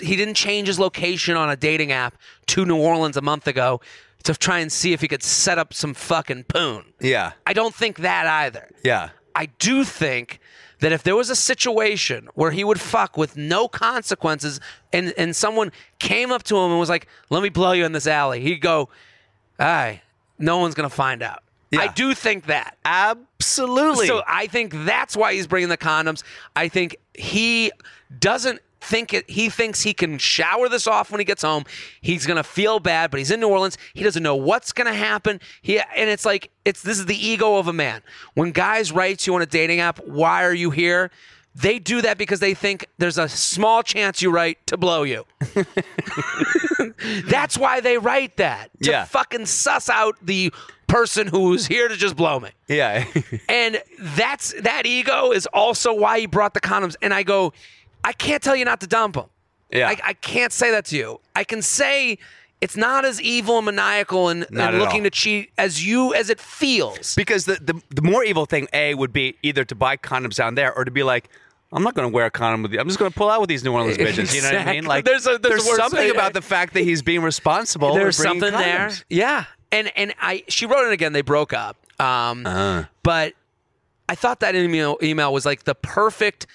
he didn't change his location on a dating app to New Orleans a month ago to try and see if he could set up some fucking poon.
Yeah.
I don't think that either.
Yeah.
I do think that if there was a situation where he would fuck with no consequences and, and someone came up to him and was like, let me blow you in this alley, he'd go, aye, no one's going to find out.
Yeah.
I do think that.
Absolutely.
So I think that's why he's bringing the condoms. I think he doesn't think it. He thinks he can shower this off when he gets home. He's gonna feel bad, but he's in New Orleans. He doesn't know what's gonna happen. He and it's like it's this is the ego of a man. When guys write to you on a dating app, why are you here? They do that because they think there's a small chance you write to blow you. That's why they write that. To
Yeah.
fucking suss out the person who's here to just blow me.
yeah.
And that's that ego is also why he brought the condoms. And I go, I can't tell you not to dump him.
Yeah.
I, I can't say that to you. I can say it's not as evil and maniacal and, and looking
all.
to cheat as you as it feels.
Because the, the the more evil thing, A, would be either to buy condoms down there or to be like, I'm not going to wear a condom with you. I'm just going to pull out with these New Orleans bitches. You know what I mean? Like,
There's a- there's worse
something about the fact that he's being responsible.
There's something there. Yeah. And and I she wrote it again. They broke up. Um,
Uh-huh.
But I thought that email email was like the perfect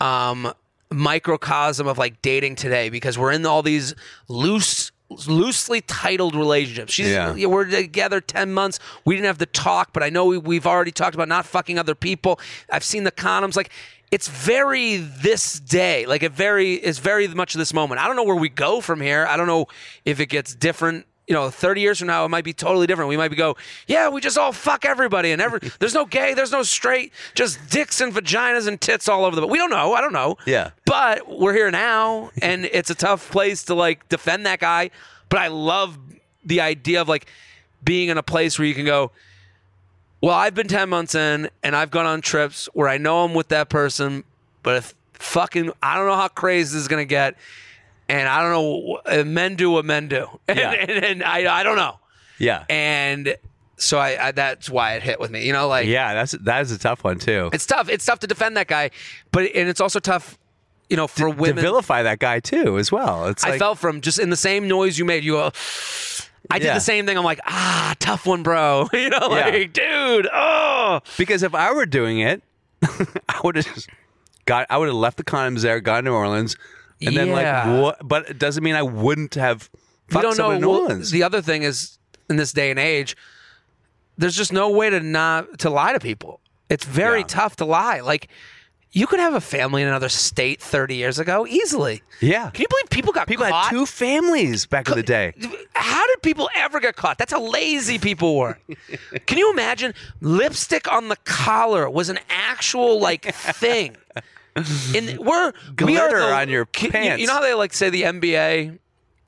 um, microcosm of like dating today because we're in all these loose loosely titled relationships. She's
Yeah.
we're together 10 months. We didn't have the talk, but I know we, we've already talked about not fucking other people. I've seen the condoms like it's very this day. Like it very is very much this moment. I don't know where we go from here. I don't know if it gets different you know, 30 years from now, it might be totally different. We might be go, yeah, we just all fuck everybody, and every there's no gay, there's no straight, just dicks and vaginas and tits all over the. But we don't know. I don't know.
Yeah.
But we're here now, and it's a tough place to like defend that guy. But I love the idea of like being in a place where you can go. Well, I've been 10 months in, and I've gone on trips where I know I'm with that person, but if fucking, I don't know how crazy this is gonna get and I don't know. Men do what men do, and,
Yeah.
and, and I I don't know.
Yeah.
And so I, I that's why it hit with me. You know, like
Yeah, that's that is a tough one too.
it's tough. It's tough to defend that guy, but and it's also tough, you know, for
to
women.
vilify that guy too, as well. It's
I
like,
felt from just in the same noise you made. You. I did
Yeah.
the same thing. I'm like, ah, tough one, bro. You know, like,
Yeah.
dude, oh,
because if I were doing it, I would have just got. I would have left the condoms there, gone to New Orleans, and then
Yeah.
like what? But it doesn't mean I wouldn't have. fucked
don't know.
New Orleans.
the other thing is, in this day and age, there's just no way to not to lie to people. It's very
Yeah.
tough to lie. Like, you could have a family in another state 30 years ago easily.
yeah,
Can you believe people got
people
caught?
had two families back in the day.
How did people ever get caught? That's how lazy people were. Can you imagine? Lipstick on the collar was an actual like thing. And we're we are
Glitter
the-
on your
Can- you-
pants.
You, know how they like say the NBA.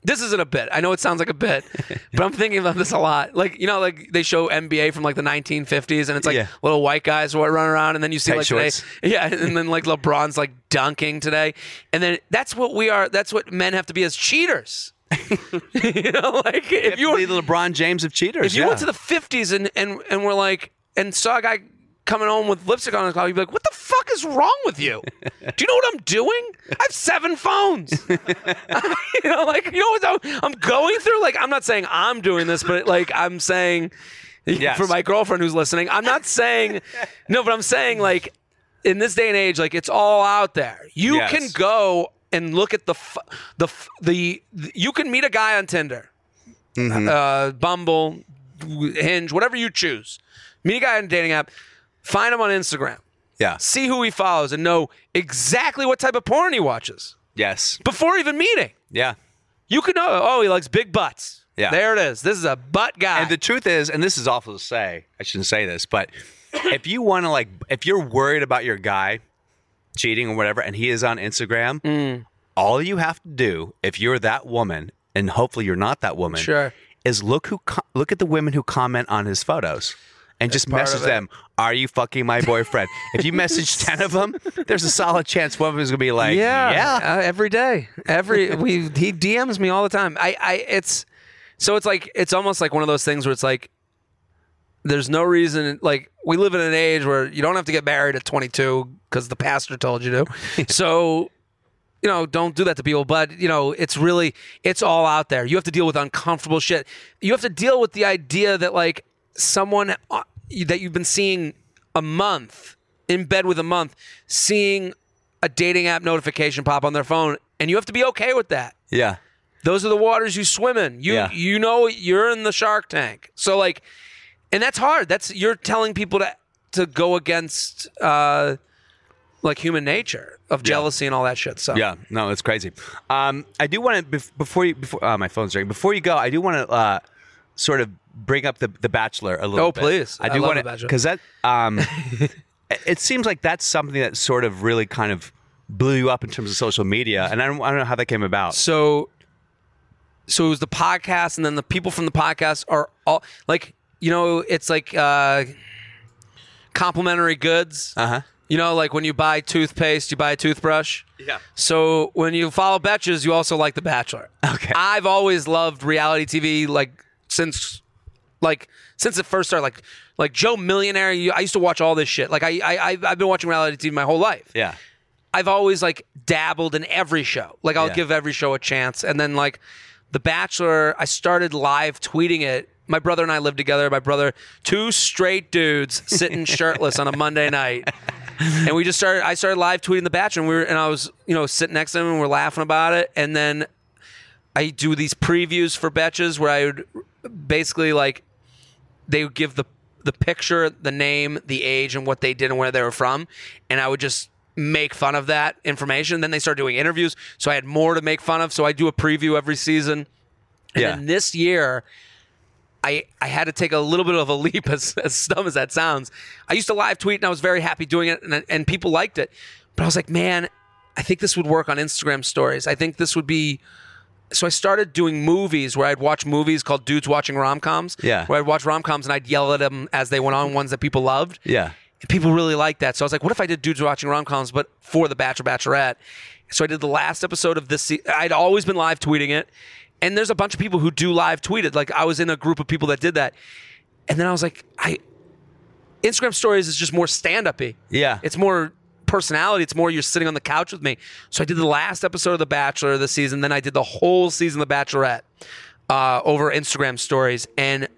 This isn't a bit. I know it sounds like a bit, but I'm thinking about this a lot. Like you know, like they show NBA from like the 1950s, and it's like
Yeah.
little white guys who are running around, and then you see
Tight
like
shorts.
today, yeah, and then like LeBron's like dunking today, and then that's what we are. That's what men have to be as cheaters. you know, like if you were
the LeBron James of cheaters.
if you
yeah.
went to the 50s and and and were like and saw a guy coming home with lipstick on his collar, you'd be like, "What the fuck is wrong with you? Do you know what I'm doing? I have seven phones. you know, like you know what I'm, I'm going through. Like I'm not saying I'm doing this, but like I'm saying
Yes.
for my girlfriend who's listening, I'm not saying no, but I'm saying like in this day and age, like it's all out there. You
Yes.
can go and look at the f- the f- the, the you can meet a guy on Tinder uh, Bumble, Hinge, whatever you choose. Meet a guy on a dating app, find him on Instagram,
yeah.
see who he follows, and know exactly what type of porn he watches
Yes.
before even meeting.
Yeah.
You can know, oh, he likes big butts.
Yeah.
There it is. This is a butt guy.
And the truth is, and this is awful to say, I shouldn't say this, but if you want to like, if you're worried about your guy cheating or whatever, and he is on Instagram,
Mm.
all you have to do, if you're that woman, and hopefully you're not that woman,
Sure.
is look who look at the women who comment on his photos. And just message them, "Are you fucking my boyfriend?" if you message ten of them, there's a solid chance one of them is gonna be like,
yeah,
"Yeah,
uh, every day, every we he DMs me all the time. I, I, it's so it's like it's almost like one of those things where it's like there's no reason. Like we live in an age where you don't have to get married at 22 because the pastor told you to. so you know, don't do that to people. But you know, it's really it's all out there. You have to deal with uncomfortable shit. You have to deal with the idea that like someone uh, that you've been seeing a month in bed with a month, seeing a dating app notification pop on their phone, and you have to be okay with that.
yeah,
Those are the waters you swim in. You
Yeah.
you know you're in the shark tank. So like, and that's hard. That's you're telling people to to go against uh, like human nature of jealousy and all that shit. So
Yeah, no, it's crazy. Um, I do want to bef- before you before uh, my phone's ringing. Before you go, I do want to uh, sort of bring up the the Bachelor a little
Oh,
bit.
please.
I do want to because that um, it- it seems like that's something that sort of really kind of blew you up in terms of social media, and I don't, I don't know how that came about.
So, so it was the podcast, and then the people from the podcast are all like, you know, it's like uh, complimentary goods.
Uh huh.
You know, like when you buy toothpaste, you buy a toothbrush.
Yeah.
So when you follow Betches, you also like The Bachelor.
Okay.
I've always loved reality TV, like since, like since it first started. Like, like Joe Millionaire. I used to watch all this shit. Like I, I, I've been watching reality TV my whole life.
Yeah.
I've always like dabbled in every show. Like I'll
Yeah.
give every show a chance. And then like The Bachelor, I started live tweeting it. My brother and I lived together. My brother, two straight dudes sitting shirtless on a Monday night. And we just started I started live tweeting The Bachelor and we were and I was, you know, sitting next to him and we're laughing about it. And then I do these previews for Betches where I would basically like they would give the the picture, the name, the age, and what they did and where they were from, and I would just make fun of that information. Then they started doing interviews, so I had more to make fun of. So I do a preview every season, and
Yeah.
then this year. I, I had to take a little bit of a leap, as, as dumb as that sounds. I used to live tweet and I was very happy doing it, and, and people liked it. But I was like, man, I think this would work on Instagram stories. I think this would be so I started doing movies where I'd watch movies called Dudes Watching Rom Coms.
Yeah.
Where I'd watch rom coms and I'd yell at them as they went on, ones that people loved.
Yeah.
And people really liked that. So I was like, what if I did Dudes Watching Rom Coms, but for The Bachelor Bachelorette? So I did the last episode of this. Se- I'd always been live tweeting it. And there's a bunch of people who do live tweet it. Like I was in a group of people that did that. And then I was like, I Instagram stories is just more stand up y.
Yeah.
It's more personality. It's more you're sitting on the couch with me. So I did the last episode of The Bachelor this season. Then I did the whole season of The Bachelorette uh, over Instagram stories. And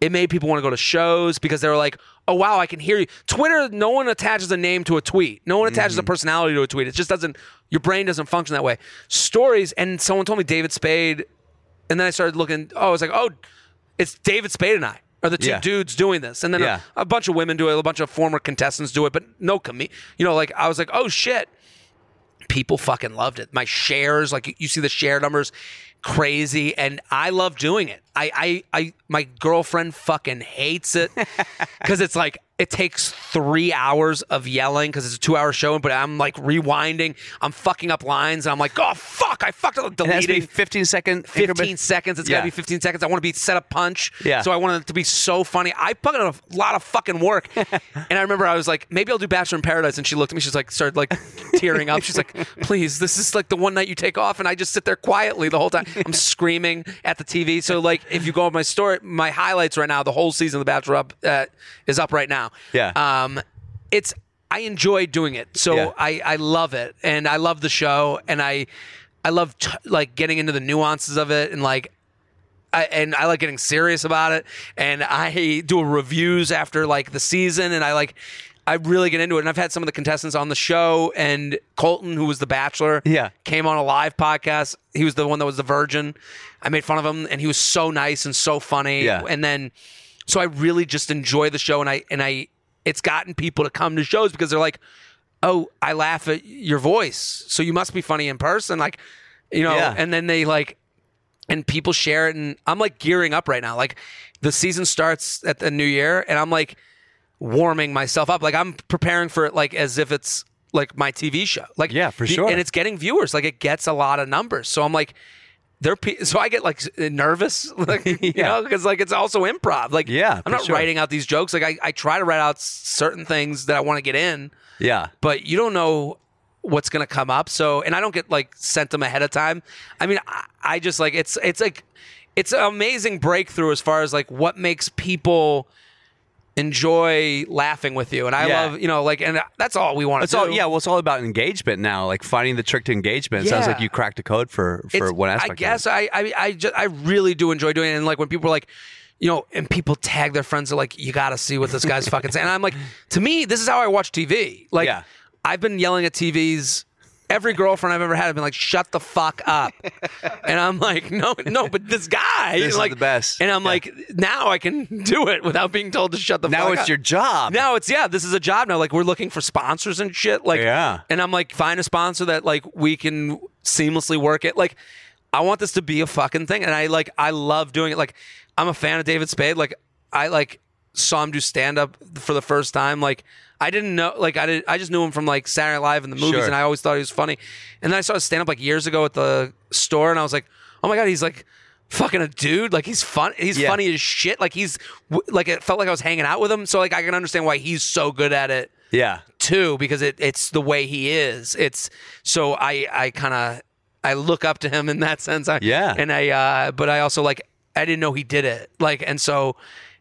it made people want to go to shows because they were like, oh, wow, I can hear you. Twitter, no one attaches a name to a tweet. No one attaches a personality to a tweet. It just doesn't, your brain doesn't function that way. Stories, and someone told me David Spade, and then I started looking, oh, I was like, oh, it's David Spade and I are the two
Yeah.
dudes doing this. And then
Yeah.
a, a bunch of women do it, a bunch of former contestants do it, but no com You know, like I was like, oh shit. People fucking loved it. My shares, like you- you see the share numbers, crazy, and I love doing it. I, I, I my girlfriend fucking hates it because it's like it takes three hours of yelling because it's a two-hour show, but I'm like rewinding, I'm fucking up lines, and I'm like, oh fuck, I fucked up
It has to be 15 second
15
increment.
seconds. It's
Yeah.
got to be 15 seconds. I want to be set up punch.
Yeah.
So I wanted it to be so funny. I put in a lot of fucking work. and I remember I was like, maybe I'll do Bachelor in Paradise. And she looked at me. She's like, started like tearing up. She's like, please, this is like the one night you take off. And I just sit there quietly the whole time. I'm screaming at the TV. So like, if you go on my story, my highlights right now, the whole season of The Bachelor up uh, is up right now.
Yeah.
Um, it's I enjoy doing it, so
Yeah.
I I love it, and I love the show, and I I love t- like getting into the nuances of it, and like. I, and I like getting serious about it, and I do reviews after like the season, and I like, I really get into it. And I've had some of the contestants on the show, and Colton, who was the Bachelor,
Yeah.
came on a live podcast. He was the one that was the virgin. I made fun of him, and he was so nice and so funny.
Yeah.
And then, so I really just enjoy the show, and I and I, it's gotten people to come to shows because they're like, oh, I laugh at your voice, so you must be funny in person, like, you know.
Yeah.
And then they like, and people share it, and I'm like gearing up right now. Like, the season starts at the new year, and I'm like warming myself up. Like I'm preparing for it like as if it's like my TV show. Like
Yeah, for
the-
sure.
And it's getting viewers. Like it gets a lot of numbers. So I'm like they're pe- so I get like nervous, like, you
Yeah.
know, because like it's also improv. Like
Yeah,
I'm not
sure.
writing out these jokes. Like I, I try to write out certain things that I want to get in,
Yeah.
but you don't know what's gonna come up. So and I don't get like sent them ahead of time. I mean, I, I just like it's it's like it's an amazing breakthrough as far as like what makes people enjoy laughing with you. And I
Yeah.
love you know like and that's all we want to
It's
do.
all yeah. Well, it's all about engagement now. Like finding the trick to engagement. It sounds like you cracked a code for for
It's-
one aspect.
I guess. I I I, just, I really do enjoy doing it. And like when people are like, you know, and people tag their friends, are like, you got to see what this guy's fucking saying. And I'm like, to me, this is how I watch TV. Like,
Yeah.
I've been yelling at TVs. Every girlfriend I've ever had, I've been like, "Shut the fuck up," and I'm like, "No, no," but this guy,
This is
like
the best.
And I'm
Yeah.
like, now I can do it without being told to shut the fuck up.
now
fuck
it's
up.
your job.
Now it's yeah, this is a job now. Like we're looking for sponsors and shit. Like
Yeah.
and I'm like, find a sponsor that like we can seamlessly work it. Like I want this to be a fucking thing, and I like I love doing it. Like I'm a fan of David Spade. Like I like saw him do stand up for the first time. Like I didn't know. Like I did. I just knew him from like Saturday Night Live and the movies,
Sure.
and I always thought he was funny. And then I saw his stand up like years ago at the store, and I was like, oh my god, he's like. Fucking a dude, like he's fun. He's
Yeah.
funny as shit. Like he's w- like it felt like I was hanging out with him. So like I can understand why he's so good at it
yeah.
too because it, it's the way he is. It's so I I kind of I look up to him in that sense. I,
Yeah.
and I uh, but I also like I didn't know he did it. Like and so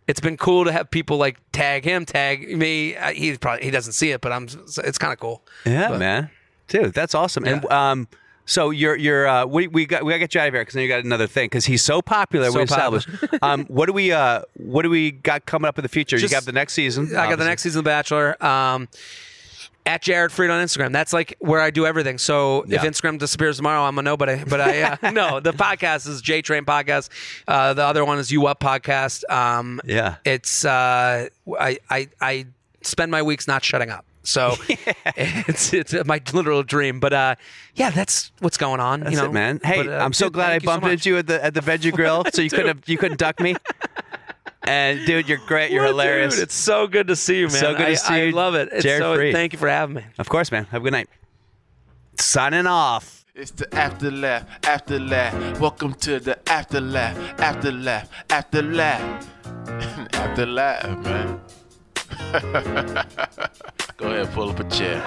it's been cool to have people like tag him, tag me. Uh, He probably he doesn't see it, but I'm it's kind of cool.
Yeah,
But-
man, dude, that's awesome. And um, so you're you're uh, we we got we gotta get you out of here because then you got another thing because he's so popular.
So
we established. um, what do we uh, what do we got coming up in the future?
Just-
you got the next season.
I got the next season of Bachelor. Um, at Jared Freid on Instagram. That's like where I do everything. So if Instagram disappears tomorrow, I'm a nobody. But I uh, no, the podcast is J Train Podcast. Uh, the other one is You Up Podcast. Um,
Yeah.
it's uh, I I I spend my weeks not shutting up. So it's it's my literal dream. But uh, yeah, that's what's going on.
That's
you know,
it, man. Hey,
But, uh,
I'm so
dude,
glad I
you so
bumped into you at the at the veggie grill, so you couldn't have, you couldn't duck me. And dude, you're great. You're
Well,
hilarious.
Dude, it's so good to see you, man.
So good to
I,
see
I
you,
love it. It's
Jared
so,
Freid.
Thank you for having me.
of course, man. Have a good night. Signing off.
It's the after laugh, after laugh. Welcome to the after laugh, after laugh, after laugh, after laugh, man. Go ahead, pull up a chair.